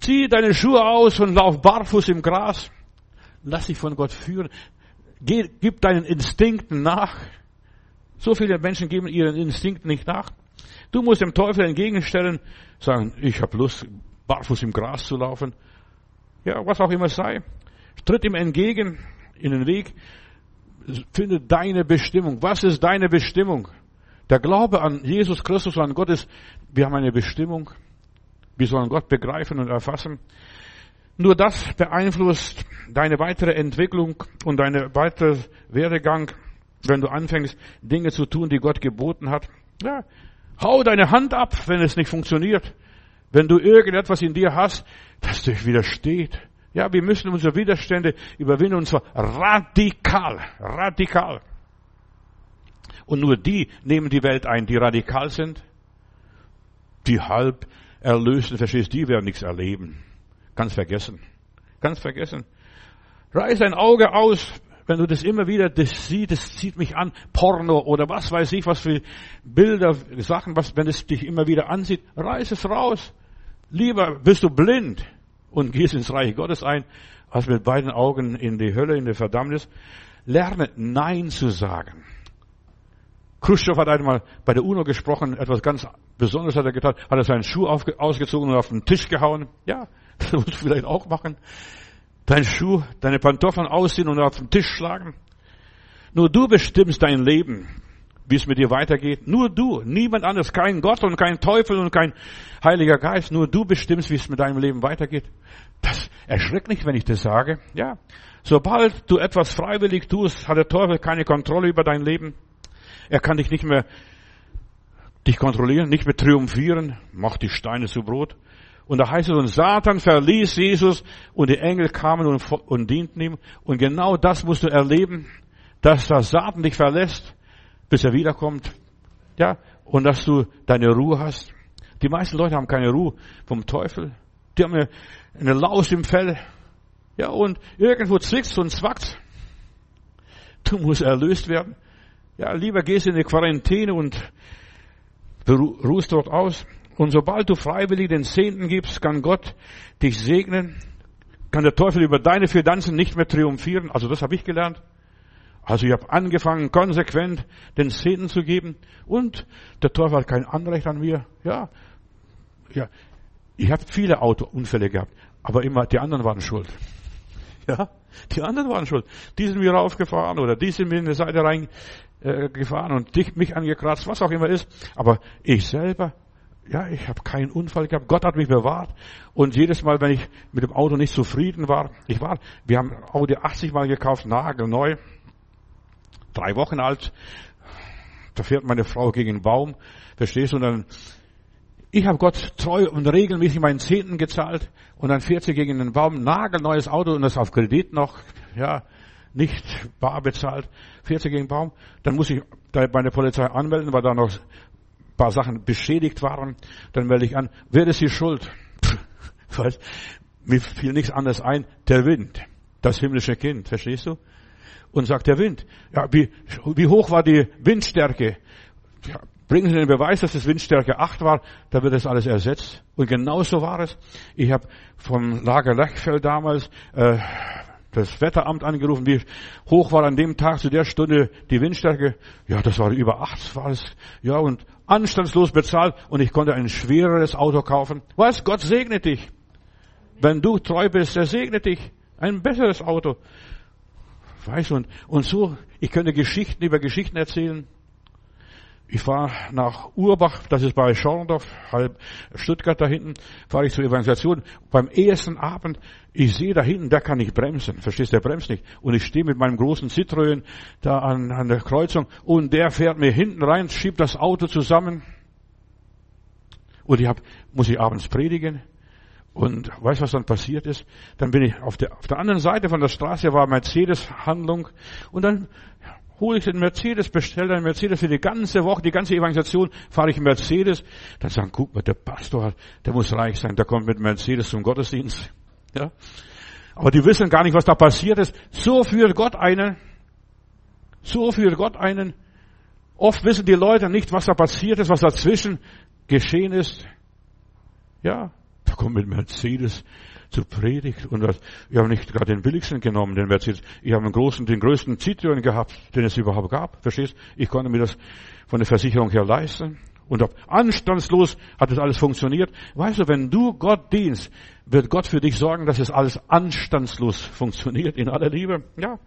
Zieh deine Schuhe aus und lauf barfuß im Gras. Lass dich von Gott führen. Geh, gib deinen Instinkten nach. So viele Menschen geben ihren Instinkten nicht nach. Du musst dem Teufel entgegenstellen, sagen, ich habe Lust, barfuß im Gras zu laufen. Ja, was auch immer es sei. Tritt ihm entgegen in den Weg. Finde deine Bestimmung. Was ist deine Bestimmung? Der Glaube an Jesus Christus und an Gott ist, wir haben eine Bestimmung. Wir sollen Gott begreifen und erfassen. Nur das beeinflusst deine weitere Entwicklung und deine weitere Werdegang, wenn du anfängst, Dinge zu tun, die Gott geboten hat. Ja, hau deine Hand ab, wenn es nicht funktioniert. Wenn du irgendetwas in dir hast, das dich widersteht. Ja, wir müssen unsere Widerstände überwinden und zwar radikal, radikal. Und nur die nehmen die Welt ein, die radikal sind, die halb Erlösten, verstehst du, die werden nichts erleben. Ganz vergessen. Ganz vergessen. Reiß ein Auge aus, wenn du das immer wieder das siehst, das zieht mich an, Porno oder was weiß ich, was für Bilder, Sachen, was, wenn es dich immer wieder ansieht, reiß es raus. Lieber bist du blind und gehst ins Reich Gottes ein, als mit beiden Augen in die Hölle, in die Verdammnis. Lerne Nein zu sagen. Khrushchev hat einmal bei der UNO gesprochen, etwas ganz Besonderes hat er getan, hat er seinen Schuh ausgezogen und auf den Tisch gehauen. Ja, das musst du vielleicht auch machen. Deinen Schuh, deine Pantoffeln ausziehen und auf den Tisch schlagen. Nur du bestimmst dein Leben, wie es mit dir weitergeht. Nur du, niemand anderes, kein Gott und kein Teufel und kein Heiliger Geist. Nur du bestimmst, wie es mit deinem Leben weitergeht. Das erschreckt nicht, wenn ich das sage. Ja, sobald du etwas freiwillig tust, hat der Teufel keine Kontrolle über dein Leben. Er kann dich nicht mehr dich kontrollieren, nicht mehr triumphieren, macht die Steine zu Brot. Und da heißt es, und Satan verließ Jesus und die Engel kamen und, und dienten ihm. Und genau das musst du erleben, dass der Satan dich verlässt, bis er wiederkommt. Ja, und dass du deine Ruhe hast. Die meisten Leute haben keine Ruhe vom Teufel. Die haben eine Laus im Fell. Ja, und irgendwo zwickst und zwackt. Du musst erlöst werden. Ja, lieber gehst in die Quarantäne und ruhst dort aus. Und sobald du freiwillig den Zehnten gibst, kann Gott dich segnen, kann der Teufel über deine Finanzen nicht mehr triumphieren. Also das habe ich gelernt. Also ich habe angefangen, konsequent den Zehnten zu geben und der Teufel hat kein Anrecht an mir. Ja, ja. Ich habe viele Autounfälle gehabt, aber immer die anderen waren schuld. Ja, die anderen waren schuld. Die sind mir raufgefahren oder die sind mir in die Seite reingefahren äh, und dich, mich angekratzt, was auch immer ist. Aber ich selber ja, ich habe keinen Unfall gehabt. Gott hat mich bewahrt. Und jedes Mal, wenn ich mit dem Auto nicht zufrieden war, ich war, wir haben Audi 80 Mal gekauft, nagelneu, drei Wochen alt. Da fährt meine Frau gegen einen Baum, verstehst du? Und dann, ich habe Gott treu und regelmäßig meinen Zehnten gezahlt und dann fährt sie gegen einen Baum, nagelneues Auto und das auf Kredit noch, ja, nicht bar bezahlt, fährt sie gegen den Baum. Dann muss ich bei der Polizei anmelden, weil da noch paar Sachen beschädigt waren, dann melde ich an, wer ist die schuld? Weil mir fiel nichts anderes ein, der Wind, das himmlische Kind, verstehst du? Und sagt der Wind, ja, wie, wie hoch war die Windstärke? Ja, bringen Sie den Beweis, dass es Windstärke 8 war, da wird das alles ersetzt. Und genau so war es. Ich habe vom Lager Lechfeld damals äh, das Wetteramt angerufen, wie hoch war an dem Tag zu der Stunde die Windstärke. Ja, das war über acht, war es. Ja, und anstandslos bezahlt und ich konnte ein schwereres Auto kaufen. Was? Gott segne dich. Wenn du treu bist, er segnet dich. Ein besseres Auto. Weißt du, und, und so, ich könnte Geschichten über Geschichten erzählen. Ich fahre nach Urbach, das ist bei Schorndorf, halb Stuttgart da hinten, fahre ich zur Evangelisation. Beim ersten Abend, ich sehe da hinten, der kann nicht bremsen. Verstehst du, der bremst nicht. Und ich stehe mit meinem großen Citroën da an, an der Kreuzung und der fährt mir hinten rein, schiebt das Auto zusammen. Und ich hab, muss ich abends predigen. Und weißt was dann passiert ist? Dann bin ich auf der, auf der anderen Seite von der Straße war Mercedes-Handlung und dann hole ich den Mercedes, bestelle einen Mercedes für die ganze Woche, die ganze Evangelisation, fahre ich in Mercedes. Dann sagen, guck mal, der Pastor, der muss reich sein, der kommt mit Mercedes zum Gottesdienst. Ja? Aber die wissen gar nicht, was da passiert ist. So führt Gott einen. So führt Gott einen. Oft wissen die Leute nicht, was da passiert ist, was dazwischen geschehen ist. Ja, da kommt mit Mercedes zur Predigt. Und das, ich habe nicht gerade den billigsten genommen, den Mercedes. Ich habe den großen, den größten Citroen gehabt, den es überhaupt gab. Verstehst? Ich konnte mir das von der Versicherung her leisten. Und anstandslos hat das alles funktioniert. Weißt du, wenn du Gott dienst, wird Gott für dich sorgen, dass es alles anstandslos funktioniert, in aller Liebe. Ja.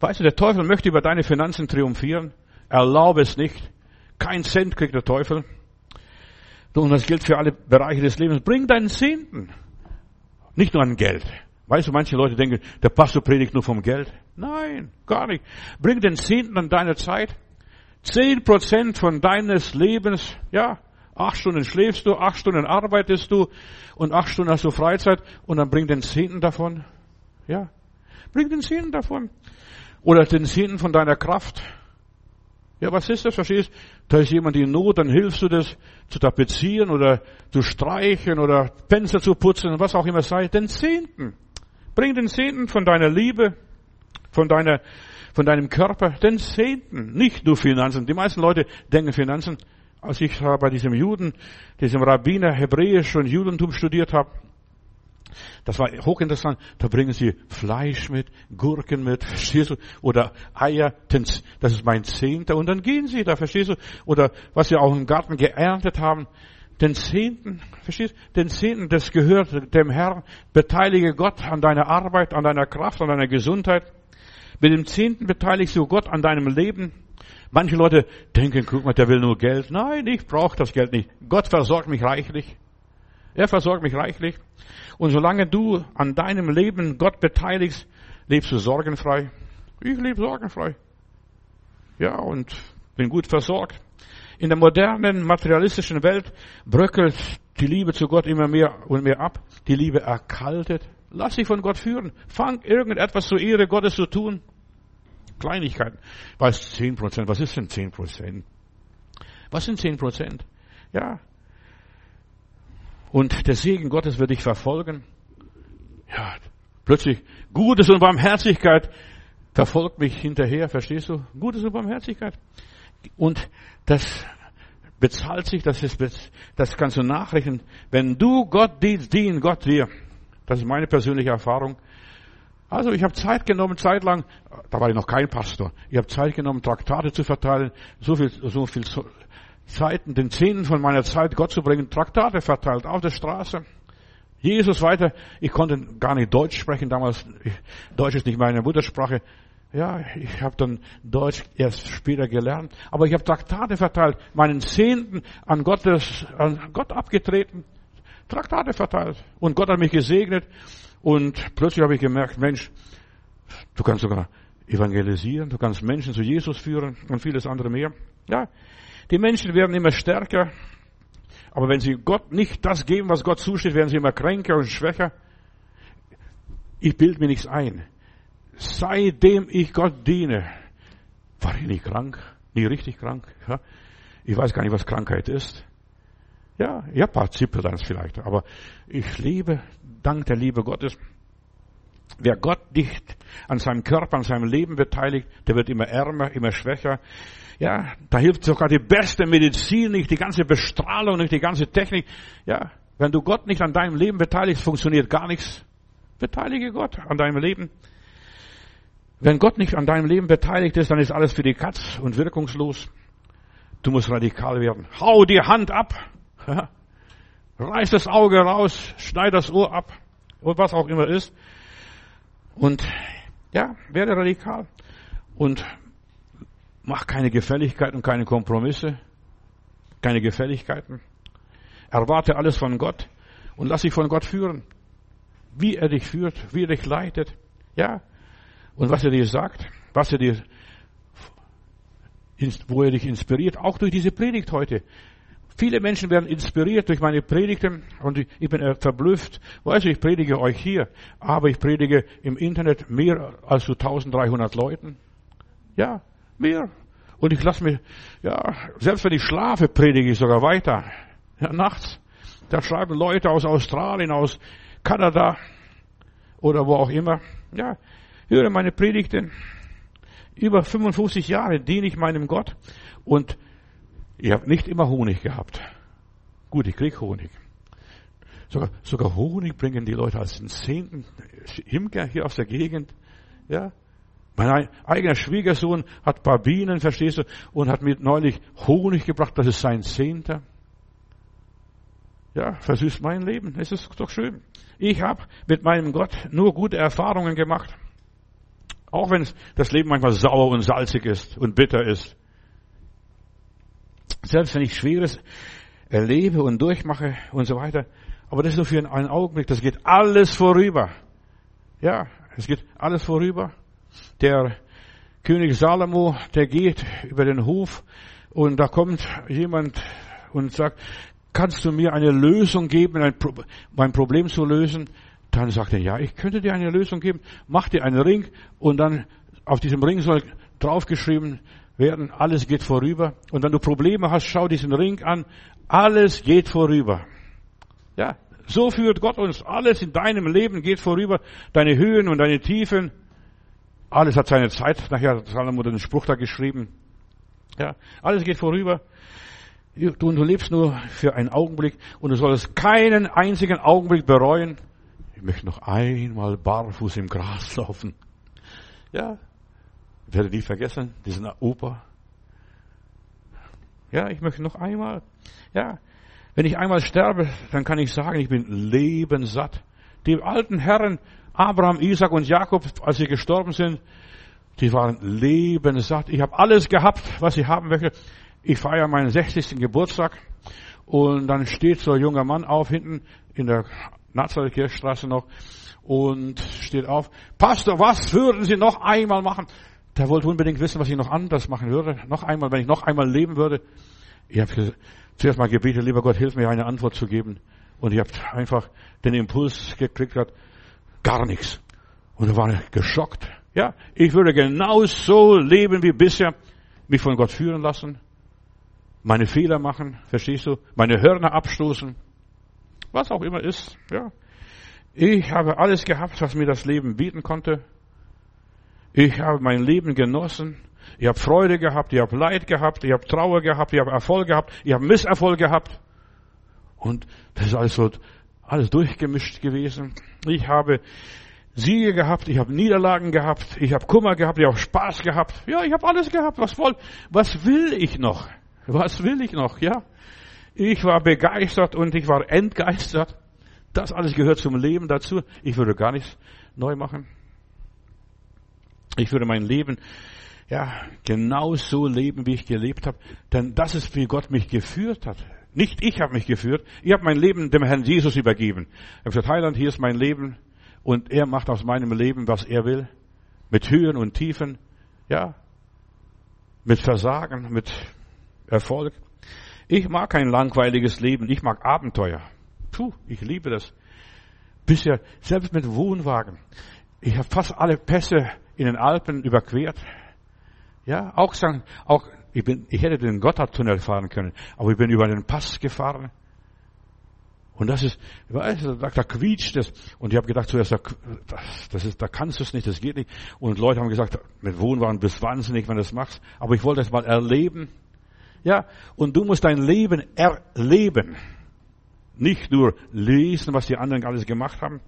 Weißt du, der Teufel möchte über deine Finanzen triumphieren. Erlaube es nicht. Kein Cent kriegt der Teufel. Und das gilt für alle Bereiche des Lebens. Bring deinen Zehnten. Nicht nur an Geld. Weißt du, manche Leute denken, der Pastor predigt nur vom Geld. Nein, gar nicht. Bring den Zehnten an deiner Zeit. Zehn Prozent von deines Lebens, ja, acht Stunden schläfst du, acht Stunden arbeitest du und acht Stunden hast du Freizeit und dann bring den Zehnten davon. Ja, bring den Zehnten davon. Oder den Zehnten von deiner Kraft. Ja, was ist das? Verstehst? Da ist jemand in Not, dann hilfst du das zu tapezieren oder zu streichen oder Fenster zu putzen, was auch immer sei. Den Zehnten. Bring den Zehnten von deiner Liebe, von deiner, von deinem Körper, den Zehnten. Nicht nur Finanzen. Die meisten Leute denken Finanzen. Als ich bei diesem Juden, diesem Rabbiner Hebräisch und Judentum studiert habe, das war hochinteressant. Da bringen sie Fleisch mit, Gurken mit, verstehst du? Oder Eier, das ist mein Zehnter. Und dann gehen sie da, verstehst du? Oder was sie auch im Garten geerntet haben, den Zehnten, verstehst du? Den Zehnten, das gehört dem Herrn. Beteilige Gott an deiner Arbeit, an deiner Kraft, an deiner Gesundheit. Mit dem Zehnten beteiligst du Gott an deinem Leben. Manche Leute denken, guck mal, der will nur Geld. Nein, ich brauche das Geld nicht. Gott versorgt mich reichlich. Er versorgt mich reichlich. Und solange du an deinem Leben Gott beteiligst, lebst du sorgenfrei. Ich lebe sorgenfrei. Ja, und bin gut versorgt. In der modernen materialistischen Welt bröckelt die Liebe zu Gott immer mehr und mehr ab. Die Liebe erkaltet. Lass dich von Gott führen. Fang irgendetwas zur Ehre Gottes zu tun. Kleinigkeiten. Was, zehn Prozent? Was ist denn zehn Prozent? Was sind zehn Prozent? Ja, und der Segen Gottes wird dich verfolgen. Ja, plötzlich Gutes und Barmherzigkeit verfolgt mich hinterher, verstehst du? Gutes und Barmherzigkeit. Und das bezahlt sich, das ist, das kannst du nachrechnen. Wenn du Gott dienst, dient Gott dir. Das ist meine persönliche Erfahrung. Also ich habe Zeit genommen, zeitlang, da war ich noch kein Pastor, ich habe Zeit genommen, Traktate zu verteilen, so viel, so viel Zeiten, den Zehnten von meiner Zeit Gott zu bringen, Traktate verteilt auf der Straße. Jesus weiter, ich konnte gar nicht Deutsch sprechen damals, Deutsch ist nicht meine Muttersprache. Ja, ich habe dann Deutsch erst später gelernt, aber ich habe Traktate verteilt, meinen Zehnten an, Gottes, an Gott abgetreten, Traktate verteilt und Gott hat mich gesegnet und plötzlich habe ich gemerkt, Mensch, du kannst sogar evangelisieren, du kannst Menschen zu Jesus führen und vieles andere mehr. Ja, die Menschen werden immer stärker, aber wenn sie Gott nicht das geben, was Gott zusteht, werden sie immer kränker und schwächer. Ich bild mir nichts ein. Seitdem ich Gott diene, war ich nie krank, nie richtig krank. Ja? Ich weiß gar nicht, was Krankheit ist. Ja, ja, ein paar Zippelans vielleicht, aber ich lebe dank der Liebe Gottes. Wer Gott nicht an seinem Körper, an seinem Leben beteiligt, der wird immer ärmer, immer schwächer. Ja, da hilft sogar die beste Medizin nicht, die ganze Bestrahlung nicht, die ganze Technik. Ja, wenn du Gott nicht an deinem Leben beteiligst, funktioniert gar nichts. Beteilige Gott an deinem Leben. Wenn Gott nicht an deinem Leben beteiligt ist, dann ist alles für die Katz und wirkungslos. Du musst radikal werden. Hau die Hand ab. Reiß das Auge raus, schneid das Ohr ab und was auch immer ist. Und ja, werde radikal. Und Mach keine Gefälligkeiten und keine Kompromisse, keine Gefälligkeiten. Erwarte alles von Gott und lass dich von Gott führen. Wie er dich führt, wie er dich leitet. Ja. Und was er dir sagt, was er dir, wo er dich inspiriert, auch durch diese Predigt heute. Viele Menschen werden inspiriert durch meine Predigten und ich bin verblüfft. Weißt du, ich predige euch hier, aber ich predige im Internet mehr als zu 1300 Leuten. Ja, Mehr. Und ich lasse mich, ja, selbst wenn ich schlafe, predige ich sogar weiter. Ja, nachts. Da schreiben Leute aus Australien, aus Kanada oder wo auch immer. Ja, höre meine Predigten. Über 55 Jahre diene ich meinem Gott und ich habe nicht immer Honig gehabt. Gut, ich krieg Honig. Sogar, sogar Honig bringen die Leute als den zehnten Imker hier aus der Gegend. Ja, mein eigener Schwiegersohn hat paar Bienen, verstehst du, und hat mir neulich Honig gebracht, das ist sein Zehnter. Ja, versüßt mein Leben. Es ist doch schön. Ich habe mit meinem Gott nur gute Erfahrungen gemacht. Auch wenn das Leben manchmal sauer und salzig ist und bitter ist. Selbst wenn ich Schweres erlebe und durchmache und so weiter. Aber das ist nur für einen Augenblick. Das geht alles vorüber. Ja, es geht alles vorüber. Der König Salomo, der geht über den Hof und da kommt jemand und sagt, kannst du mir eine Lösung geben, ein Pro mein Problem zu lösen? Dann sagt er, ja, ich könnte dir eine Lösung geben. Mach dir einen Ring und dann auf diesem Ring soll draufgeschrieben werden, alles geht vorüber. Und wenn du Probleme hast, schau diesen Ring an, alles geht vorüber. Ja, so führt Gott uns. Alles in deinem Leben geht vorüber. Deine Höhen und deine Tiefen. Alles hat seine Zeit. Nachher hat Salomo den Spruch da geschrieben. Ja, alles geht vorüber. Du, du lebst nur für einen Augenblick und du sollst keinen einzigen Augenblick bereuen. Ich möchte noch einmal barfuß im Gras laufen. Ja, ich werde nie vergessen, diesen Opa. Ja, ich möchte noch einmal. Ja, wenn ich einmal sterbe, dann kann ich sagen, ich bin lebenssatt. Die alten Herren, Abraham, Isaac und Jakob, als sie gestorben sind, die waren lebenssatt. Ich habe alles gehabt, was ich haben möchte. Ich feiere meinen 60. Geburtstag und dann steht so ein junger Mann auf hinten in der Nazareth-Kirchstraße noch und steht auf. Pastor, was würden Sie noch einmal machen? Der wollte unbedingt wissen, was ich noch anders machen würde. Noch einmal, wenn ich noch einmal leben würde. Ich habe zuerst mal gebetet, lieber Gott, hilf mir eine Antwort zu geben. Und ich habe einfach den Impuls gekriegt, gar nichts. Und da war geschockt. Ja, ich würde genauso leben wie bisher, mich von Gott führen lassen, meine Fehler machen, verstehst du, meine Hörner abstoßen, was auch immer ist, ja. Ich habe alles gehabt, was mir das Leben bieten konnte. Ich habe mein Leben genossen. Ich habe Freude gehabt, ich habe Leid gehabt, ich habe Trauer gehabt, ich habe Erfolg gehabt, ich habe Misserfolg gehabt. Und das ist alles so, alles durchgemischt gewesen. Ich habe Siege gehabt, ich habe Niederlagen gehabt, ich habe Kummer gehabt, ich habe Spaß gehabt. Ja, ich habe alles gehabt. Was voll, was will ich noch? Was will ich noch? Ja, ich war begeistert und ich war entgeistert. Das alles gehört zum Leben dazu. Ich würde gar nichts neu machen. Ich würde mein Leben ja genau so leben, wie ich gelebt habe, denn das ist, wie Gott mich geführt hat. Nicht ich habe mich geführt, ich habe mein Leben dem Herrn Jesus übergeben. Ich habe gesagt, Heiland, hier ist mein Leben und er macht aus meinem Leben, was er will, mit Höhen und Tiefen, ja, mit Versagen, mit Erfolg. Ich mag kein langweiliges Leben, ich mag Abenteuer. Puh, ich liebe das. Bisher, selbst mit Wohnwagen. Ich habe fast alle Pässe in den Alpen überquert. Ja, auch sagen, auch, ich bin, ich hätte den Gotthardtunnel fahren können, aber ich bin über den Pass gefahren. Und das ist, weißt du, da, da quietscht es. Und ich habe gedacht zuerst, das, das ist, da kannst du es nicht, das geht nicht. Und Leute haben gesagt, mit Wohnwagen bist wahnsinnig, wenn du das machst. Aber ich wollte es mal erleben. Ja, und du musst dein Leben erleben. Nicht nur lesen, was die anderen alles gemacht haben.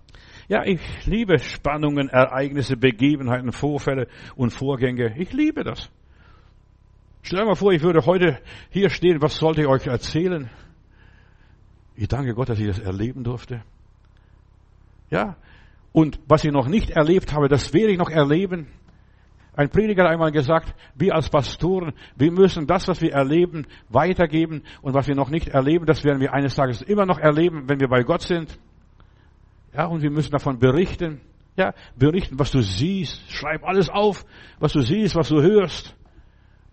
Ja, ich liebe Spannungen, Ereignisse, Begebenheiten, Vorfälle und Vorgänge. Ich liebe das. Stell dir mal vor, ich würde heute hier stehen, was sollte ich euch erzählen? Ich danke Gott, dass ich das erleben durfte. Ja, und was ich noch nicht erlebt habe, das werde ich noch erleben. Ein Prediger hat einmal gesagt, wir als Pastoren, wir müssen das, was wir erleben, weitergeben und was wir noch nicht erleben, das werden wir eines Tages immer noch erleben, wenn wir bei Gott sind. Ja, und wir müssen davon berichten. Ja, berichten, was du siehst. Schreib alles auf, was du siehst, was du hörst,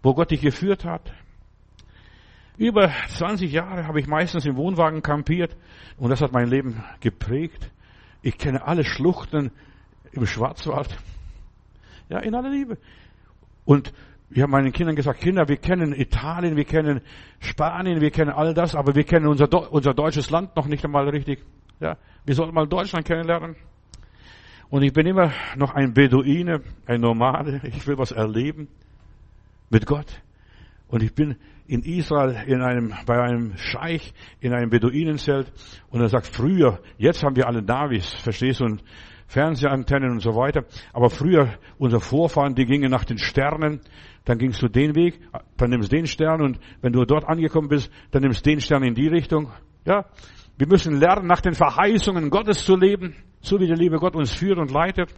wo Gott dich geführt hat. Über 20 Jahre habe ich meistens im Wohnwagen kampiert und das hat mein Leben geprägt. Ich kenne alle Schluchten im Schwarzwald. Ja, in aller Liebe. Und ich habe meinen Kindern gesagt, Kinder, wir kennen Italien, wir kennen Spanien, wir kennen all das, aber wir kennen unser, unser deutsches Land noch nicht einmal richtig. Ja, wir sollten mal Deutschland kennenlernen. Und ich bin immer noch ein Beduine, ein Nomade. Ich will was erleben mit Gott. Und ich bin in Israel in einem, bei einem Scheich in einem Beduinenzelt und er sagt, früher, jetzt haben wir alle Navis, verstehst du, und Fernsehantennen und so weiter. Aber früher, unsere Vorfahren, die gingen nach den Sternen, dann gingst du den Weg, dann nimmst den Stern und wenn du dort angekommen bist, dann nimmst den Stern in die Richtung. Ja, wir müssen lernen, nach den Verheißungen Gottes zu leben, so wie der liebe Gott uns führt und leitet.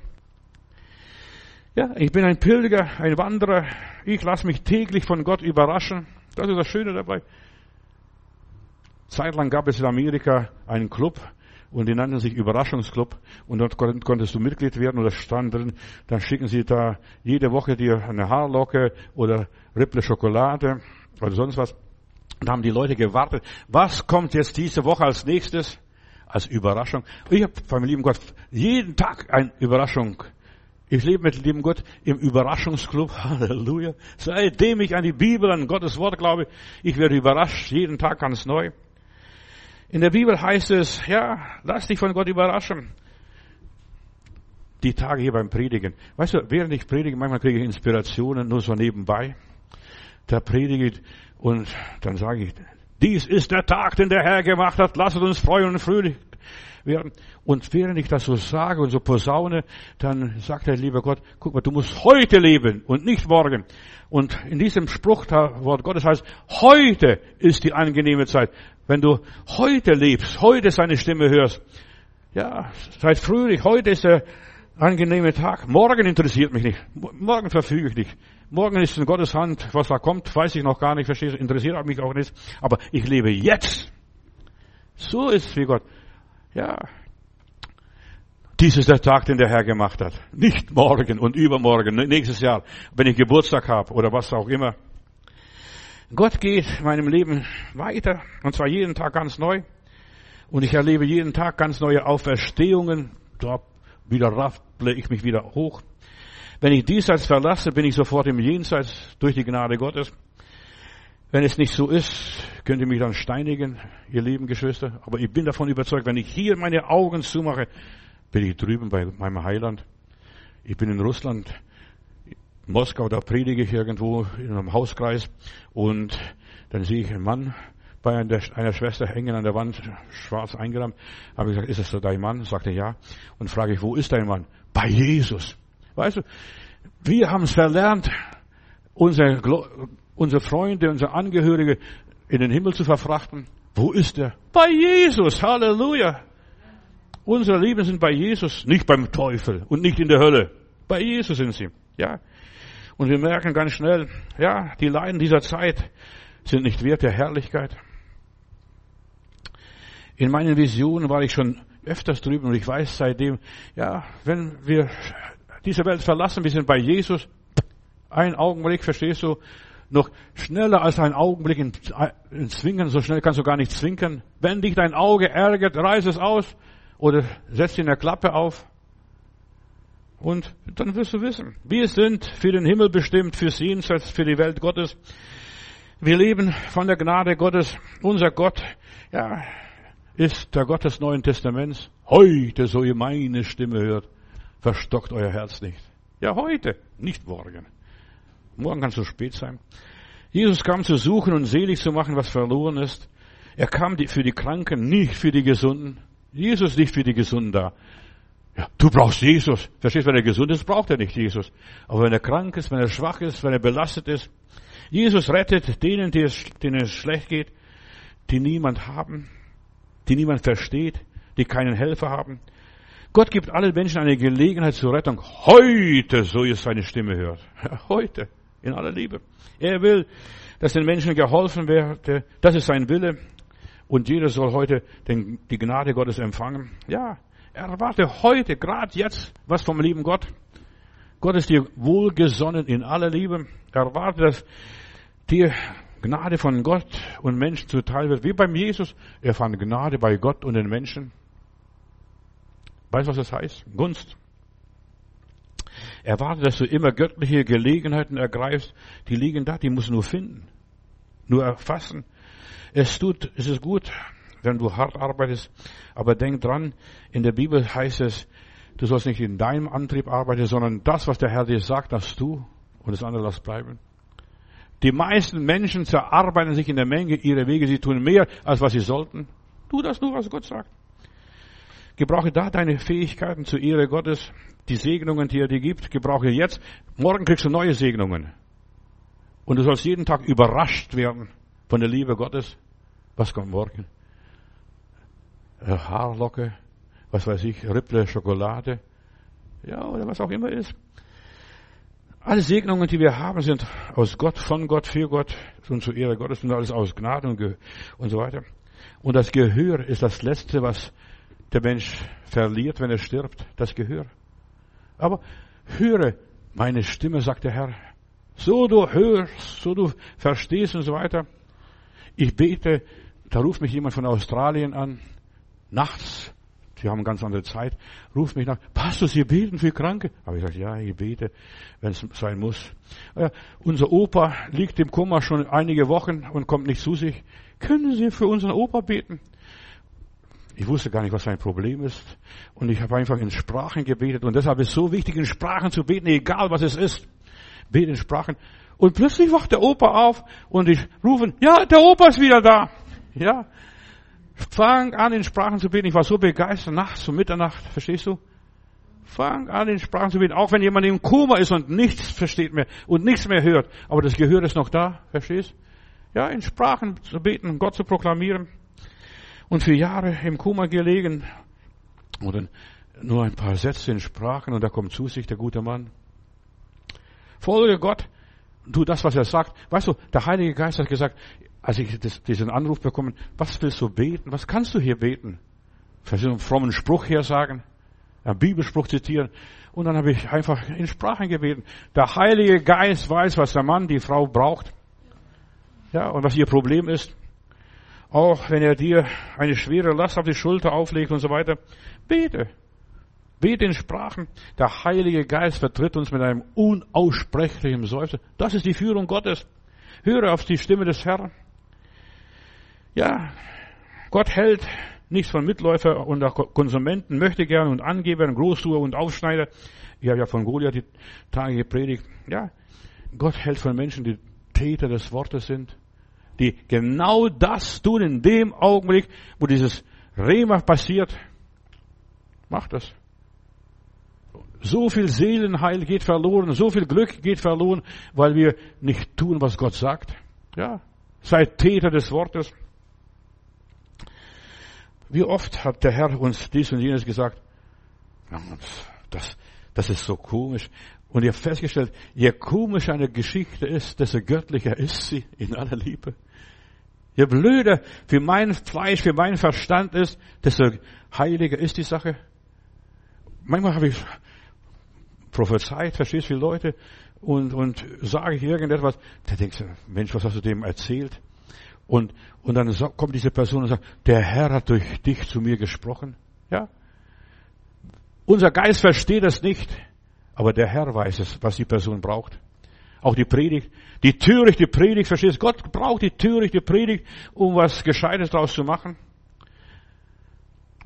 Ja, ich bin ein Pilger, ein Wanderer. Ich lasse mich täglich von Gott überraschen. Das ist das Schöne dabei. Zeitlang gab es in Amerika einen Club und die nannten sich Überraschungsclub und dort konntest du Mitglied werden oder stand drin, dann schicken sie da jede Woche dir eine Haarlocke oder Ripple Schokolade oder sonst was. Und haben die Leute gewartet. Was kommt jetzt diese Woche als nächstes? Als Überraschung. Ich habe beim lieben Gott jeden Tag eine Überraschung. Ich lebe mit dem lieben Gott im Überraschungsclub. Halleluja. Seitdem ich an die Bibel, an Gottes Wort glaube, ich werde überrascht, jeden Tag ganz neu. In der Bibel heißt es, ja, lass dich von Gott überraschen. Die Tage hier beim Predigen. Weißt du, während ich predige, manchmal kriege ich Inspirationen nur so nebenbei. Da predige und dann sage ich, dies ist der Tag, den der Herr gemacht hat. Lasst uns freuen und fröhlich werden. Und während ich das so sage und so posaune, dann sagt der liebe Gott, guck mal, du musst heute leben und nicht morgen. Und in diesem Spruchwort Gottes heißt, heute ist die angenehme Zeit. Wenn du heute lebst, heute seine Stimme hörst, ja, seid fröhlich, heute ist der angenehme Tag. Morgen interessiert mich nicht. Morgen verfüge ich nicht. Morgen ist in Gottes Hand, was da kommt, weiß ich noch gar nicht, verstehe, interessiert mich auch nicht. Aber ich lebe jetzt. So ist es wie Gott. Ja. Dies ist der Tag, den der Herr gemacht hat. Nicht morgen und übermorgen, nächstes Jahr, wenn ich Geburtstag habe oder was auch immer. Gott geht in meinem Leben weiter und zwar jeden Tag ganz neu. Und ich erlebe jeden Tag ganz neue Auferstehungen. Da wieder rafple ich mich wieder hoch. Wenn ich diesseits verlasse, bin ich sofort im Jenseits durch die Gnade Gottes. Wenn es nicht so ist, könnt ihr mich dann steinigen, ihr lieben Geschwister. Aber ich bin davon überzeugt, wenn ich hier meine Augen zumache, bin ich drüben bei meinem Heiland. Ich bin in Russland, Moskau, da predige ich irgendwo in einem Hauskreis und dann sehe ich einen Mann bei einer, Schwester hängen an der Wand, schwarz eingerahmt. Habe ich gesagt, ist das dein Mann? Sagte ja. Und frage ich, wo ist dein Mann? Bei Jesus. Weißt du, wir haben es verlernt, unsere, unsere Freunde, unsere Angehörige in den Himmel zu verfrachten. Wo ist er? Bei Jesus. Halleluja. Unsere Lieben sind bei Jesus, nicht beim Teufel und nicht in der Hölle. Bei Jesus sind sie. Ja. Und wir merken ganz schnell, ja, die Leiden dieser Zeit sind nicht wert der Herrlichkeit. In meinen Visionen war ich schon öfters drüben und ich weiß seitdem, ja, wenn wir diese Welt verlassen, wir sind bei Jesus, ein Augenblick, verstehst du, noch schneller als ein Augenblick in, in Zwingen, so schnell kannst du gar nicht zwinken. Wenn dich dein Auge ärgert, reiß es aus oder setz in der Klappe auf. Und dann wirst du wissen, wir sind für den Himmel bestimmt, fürs Jenseits, für die Welt Gottes. Wir leben von der Gnade Gottes. Unser Gott, ja, ist der Gott des Neuen Testaments. Heute, so ihr meine Stimme hört, verstockt euer Herz nicht. Ja, heute, nicht morgen. Morgen kann es zu spät sein. Jesus kam zu suchen und selig zu machen, was verloren ist. Er kam für die Kranken, nicht für die Gesunden. Jesus nicht für die Gesunden da. Ja, du brauchst Jesus. Verstehst, wenn er gesund ist, braucht er nicht Jesus. Aber wenn er krank ist, wenn er schwach ist, wenn er belastet ist, Jesus rettet denen, denen es schlecht geht, die niemand haben, die niemand versteht, die keinen Helfer haben. Gott gibt allen Menschen eine Gelegenheit zur Rettung. Heute, so ihr seine Stimme hört. Heute in aller Liebe. Er will, dass den Menschen geholfen werde. Das ist sein Wille. Und jeder soll heute den, die Gnade Gottes empfangen. Ja, erwarte heute, gerade jetzt, was vom lieben Gott. Gott ist dir wohlgesonnen in aller Liebe. Erwarte, dass dir Gnade von Gott und Menschen zuteil wird. Wie beim Jesus. Er fand Gnade bei Gott und den Menschen. Weißt du, was das heißt? Gunst. Erwarte, dass du immer göttliche Gelegenheiten ergreifst. Die liegen da, die musst du nur finden. Nur erfassen. Es tut, es ist gut, wenn du hart arbeitest. Aber denk dran, in der Bibel heißt es, du sollst nicht in deinem Antrieb arbeiten, sondern das, was der Herr dir sagt, das du und das andere lass bleiben. Die meisten Menschen zerarbeiten sich in der Menge ihrer Wege. Sie tun mehr, als was sie sollten. Tu das nur, was Gott sagt. Gebrauche da deine Fähigkeiten zur Ehre Gottes. Die Segnungen, die er dir gibt, gebrauche jetzt. Morgen kriegst du neue Segnungen. Und du sollst jeden Tag überrascht werden von der Liebe Gottes. Was kommt morgen? Haarlocke, was weiß ich, Ripple Schokolade, ja, oder was auch immer ist. Alle Segnungen, die wir haben, sind aus Gott, von Gott, für Gott und zur Ehre Gottes und alles aus Gnade und, und so weiter. Und das Gehör ist das Letzte, was der Mensch verliert, wenn er stirbt, das Gehör. Aber höre meine Stimme, sagt der Herr. So du hörst, so du verstehst und so weiter. Ich bete, da ruft mich jemand von Australien an, nachts, die haben ganz andere Zeit, ruft mich nach, Pastor, Sie beten für Kranke? Aber ich sage, ja, ich bete, wenn es sein muss. Äh, unser Opa liegt im Kummer schon einige Wochen und kommt nicht zu sich. Können Sie für unseren Opa beten? Ich wusste gar nicht, was sein Problem ist. Und ich habe einfach in Sprachen gebetet. Und deshalb ist es so wichtig, in Sprachen zu beten, egal was es ist. Beten in Sprachen. Und plötzlich wacht der Opa auf und ich rufe, ja, der Opa ist wieder da. Ja. Fang an, in Sprachen zu beten. Ich war so begeistert, nachts um Mitternacht, verstehst du? Fang an, in Sprachen zu beten. Auch wenn jemand im Koma ist und nichts versteht mehr und nichts mehr hört. Aber das Gehör ist noch da, verstehst? Ja, in Sprachen zu beten, Gott zu proklamieren und für Jahre im Koma gelegen. Oder nur ein paar Sätze in Sprachen und da kommt zu sich der gute Mann. Folge Gott, tu das, was er sagt. Weißt du, der Heilige Geist hat gesagt, als ich das, diesen Anruf bekommen, was willst du beten? Was kannst du hier beten? Vielleicht einen frommen Spruch hier sagen, einen Bibelspruch zitieren. Und dann habe ich einfach in Sprachen gebeten. Der Heilige Geist weiß, was der Mann, die Frau braucht. Ja, und was ihr Problem ist. Auch wenn er dir eine schwere Last auf die Schulter auflegt und so weiter. Bete. Bete in Sprachen. Der Heilige Geist vertritt uns mit einem unaussprechlichen Seufzer. Das ist die Führung Gottes. Höre auf die Stimme des Herrn. Ja, Gott hält Nichts von Mitläufer und Konsumenten, möchte gern und Angeber und Großtuer und Aufschneider. Ich habe ja von Goliath die Tage gepredigt. Ja, Gott hält von Menschen, die Täter des Wortes sind, die genau das tun in dem Augenblick, wo dieses Rema passiert. Macht das. So viel Seelenheil geht verloren, so viel Glück geht verloren, weil wir nicht tun, was Gott sagt. Ja, seid Täter des Wortes. Wie oft hat der Herr uns dies und jenes gesagt? Das, das ist so komisch. Und ihr habt festgestellt, je komischer eine Geschichte ist, desto göttlicher ist sie in aller Liebe. Je blöder für mein Fleisch, für meinen Verstand ist, desto heiliger ist die Sache. Manchmal habe ich prophezeit, verstehst du, viele Leute, und, und sage ich irgendetwas, da denkst du, Mensch, was hast du dem erzählt? Und, und dann kommt diese Person und sagt, der Herr hat durch dich zu mir gesprochen. Ja? Unser Geist versteht es nicht, aber der Herr weiß es, was die Person braucht. Auch die Predigt, die törichte Predigt, verstehst du? Gott braucht die törichte Predigt, um was Gescheites daraus zu machen.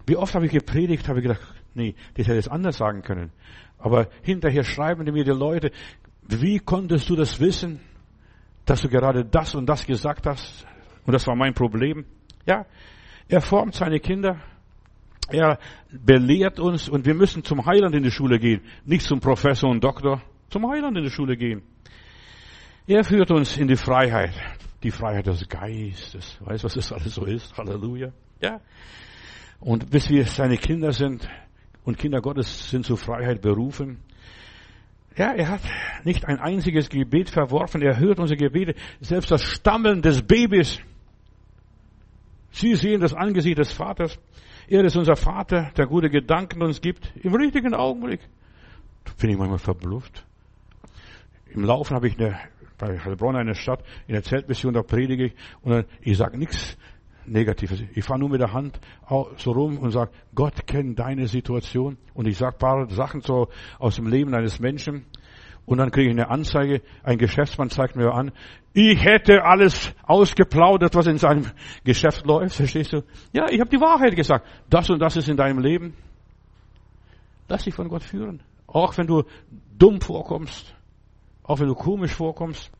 Wie oft habe ich gepredigt, habe ich gedacht, nee, das hätte ich anders sagen können. Aber hinterher schreiben mir die Leute, wie konntest du das wissen, dass du gerade das und das gesagt hast? Und das war mein Problem. Ja, er formt seine Kinder. Er belehrt uns und wir müssen zum Heiland in die Schule gehen. Nicht zum Professor und Doktor, zum Heiland in die Schule gehen. Er führt uns in die Freiheit. Die Freiheit des Geistes. Weißt was das alles so ist? Halleluja. Ja. Und bis wir seine Kinder sind und Kinder Gottes sind zur Freiheit berufen. Ja, er hat nicht ein einziges Gebet verworfen. Er hört unsere Gebete. Selbst das Stammeln des Babys Sie sehen das Angesicht des Vaters. Er ist unser Vater, der gute Gedanken uns gibt, im richtigen Augenblick. Bin ich manchmal verblüfft. Im Laufen habe ich eine, bei Heilbronn eine Stadt, in der Zeltmission, da predige ich, und ich sage nichts Negatives. Ich fahre nur mit der Hand so rum und sage, Gott kennt deine Situation. Und ich sage paar Sachen so aus dem Leben eines Menschen. Und dann kriege ich eine Anzeige, ein Geschäftsmann zeigt mir an, ich hätte alles ausgeplaudert, was in seinem Geschäft läuft, verstehst du? Ja, ich habe die Wahrheit gesagt. Das und das ist in deinem Leben. Lass dich von Gott führen. Auch wenn du dumm vorkommst, auch wenn du komisch vorkommst.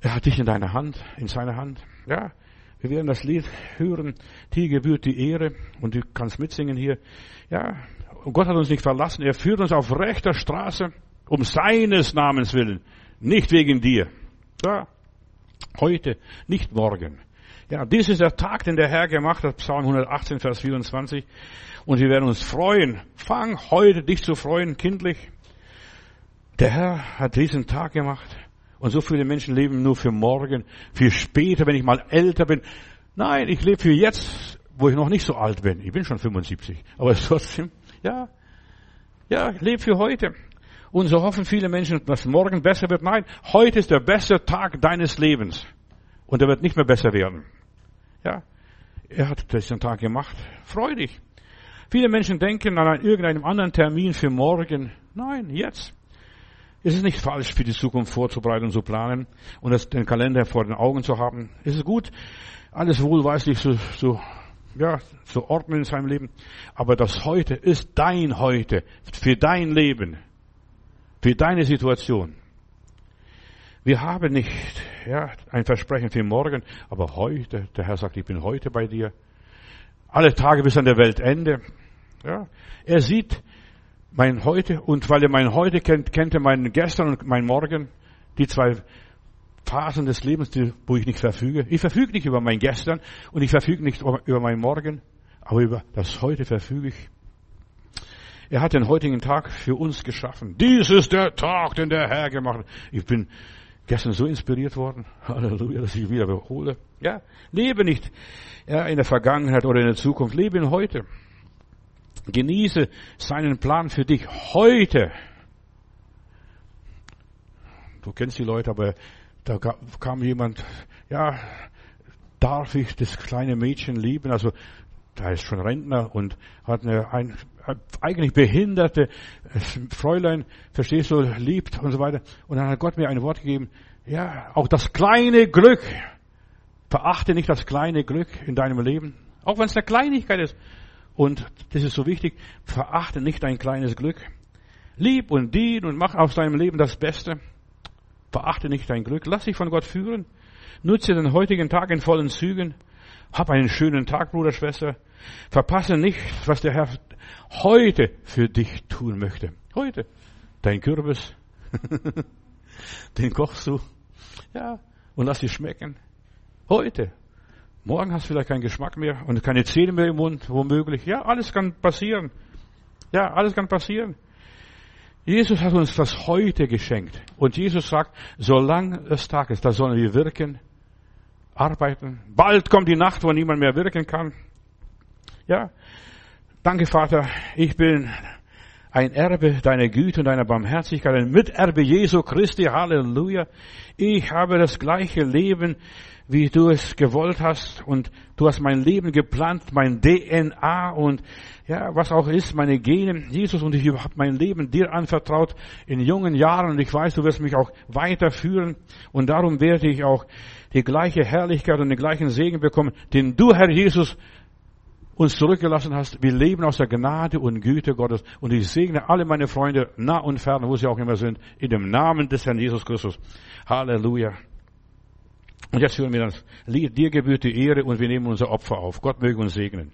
Er hat dich in deiner Hand, in seiner Hand. Ja, wir werden das Lied hören. Dir gebührt die Ehre und du kannst mitsingen hier. Ja, und Gott hat uns nicht verlassen. Er führt uns auf rechter Straße um seines Namens willen, nicht wegen dir. Ja, heute, nicht morgen. Ja, dies ist der Tag, den der Herr gemacht hat, Psalm 118, Vers 24. Und wir werden uns freuen. Fang heute dich zu freuen, kindlich. Der Herr hat diesen Tag gemacht. Und so viele Menschen leben nur für morgen, für später, wenn ich mal älter bin. Nein, ich lebe für jetzt, wo ich noch nicht so alt bin. Ich bin schon 75. Aber trotzdem, ja, ja, ich lebe für heute. Und so hoffen viele Menschen, dass morgen besser wird. Nein, heute ist der beste Tag deines Lebens. Und er wird nicht mehr besser werden. Ja, er hat diesen Tag gemacht. Freu dich. Viele Menschen denken an irgendeinem anderen Termin für morgen. Nein, jetzt. Es ist nicht falsch, für die Zukunft vorzubereiten und zu planen und das, den Kalender vor den Augen zu haben. Es ist gut, alles wohlweislich zu, zu, ja, zu ordnen in seinem Leben. Aber das Heute ist dein Heute, für dein Leben für deine Situation. Wir haben nicht ja, ein Versprechen für morgen, aber heute, der Herr sagt, ich bin heute bei dir. Alle Tage bis an der Weltende. Ja, er sieht mein Heute und weil er mein Heute kennt, kennt er mein Gestern und mein Morgen. Die zwei Phasen des Lebens, die, wo ich nicht verfüge. Ich verfüge nicht über mein Gestern und ich verfüge nicht über mein Morgen, aber über das Heute verfüge ich. Er hat den heutigen Tag für uns geschaffen. Dies ist der Tag, den der Herr gemacht hat. Ich bin gestern so inspiriert worden. Halleluja, dass ich wieder wiederhole. Ja, lebe nicht ja, in der Vergangenheit oder in der Zukunft. Lebe in heute. Genieße seinen Plan für dich heute. Du kennst die Leute, aber da kam jemand, ja, darf ich das kleine Mädchen lieben? Also da ist schon Rentner und hat eine ein, eigentlich behinderte Fräulein, verstehst du, liebt und so weiter. Und dann hat Gott mir ein Wort gegeben, ja, auch das kleine Glück, verachte nicht das kleine Glück in deinem Leben. Auch wenn es eine Kleinigkeit ist. Und das ist so wichtig, verachte nicht dein kleines Glück. Lieb und dien und mach aus deinem Leben das Beste. Verachte nicht dein Glück. Lass dich von Gott führen. Nutze den heutigen Tag in vollen Zügen. Hab einen schönen Tag, Bruder, Schwester. Verpasse nicht, was der Herr heute für dich tun möchte. Heute. Dein Kürbis. Den kochst du. Ja. Und lass dich schmecken. Heute. Morgen hast du vielleicht keinen Geschmack mehr und keine Zähne mehr im Mund, womöglich. Ja, alles kann passieren. Ja, alles kann passieren. Jesus hat uns das heute geschenkt. Und Jesus sagt, solange es Tag ist, da sollen wir wirken, arbeiten. Bald kommt die Nacht, wo niemand mehr wirken kann. Ja. Danke, Vater. Ich bin ein Erbe deiner Güte und deiner Barmherzigkeit, ein Miterbe Jesu Christi. Halleluja. Ich habe das gleiche Leben wie du es gewollt hast und du hast mein Leben geplant, mein DNA und ja, was auch ist, meine Gene, Jesus und ich habe mein Leben dir anvertraut in jungen Jahren und ich weiß, du wirst mich auch weiterführen und darum werde ich auch die gleiche Herrlichkeit und den gleichen Segen bekommen, den du, Herr Jesus, uns zurückgelassen hast. Wir leben aus der Gnade und Güte Gottes und ich segne alle meine Freunde nah und fern, wo sie auch immer sind, in dem Namen des Herrn Jesus Christus. Halleluja. Und jetzt hören wir das dir gebührt die Ehre und wir nehmen unser Opfer auf. Gott möge uns segnen.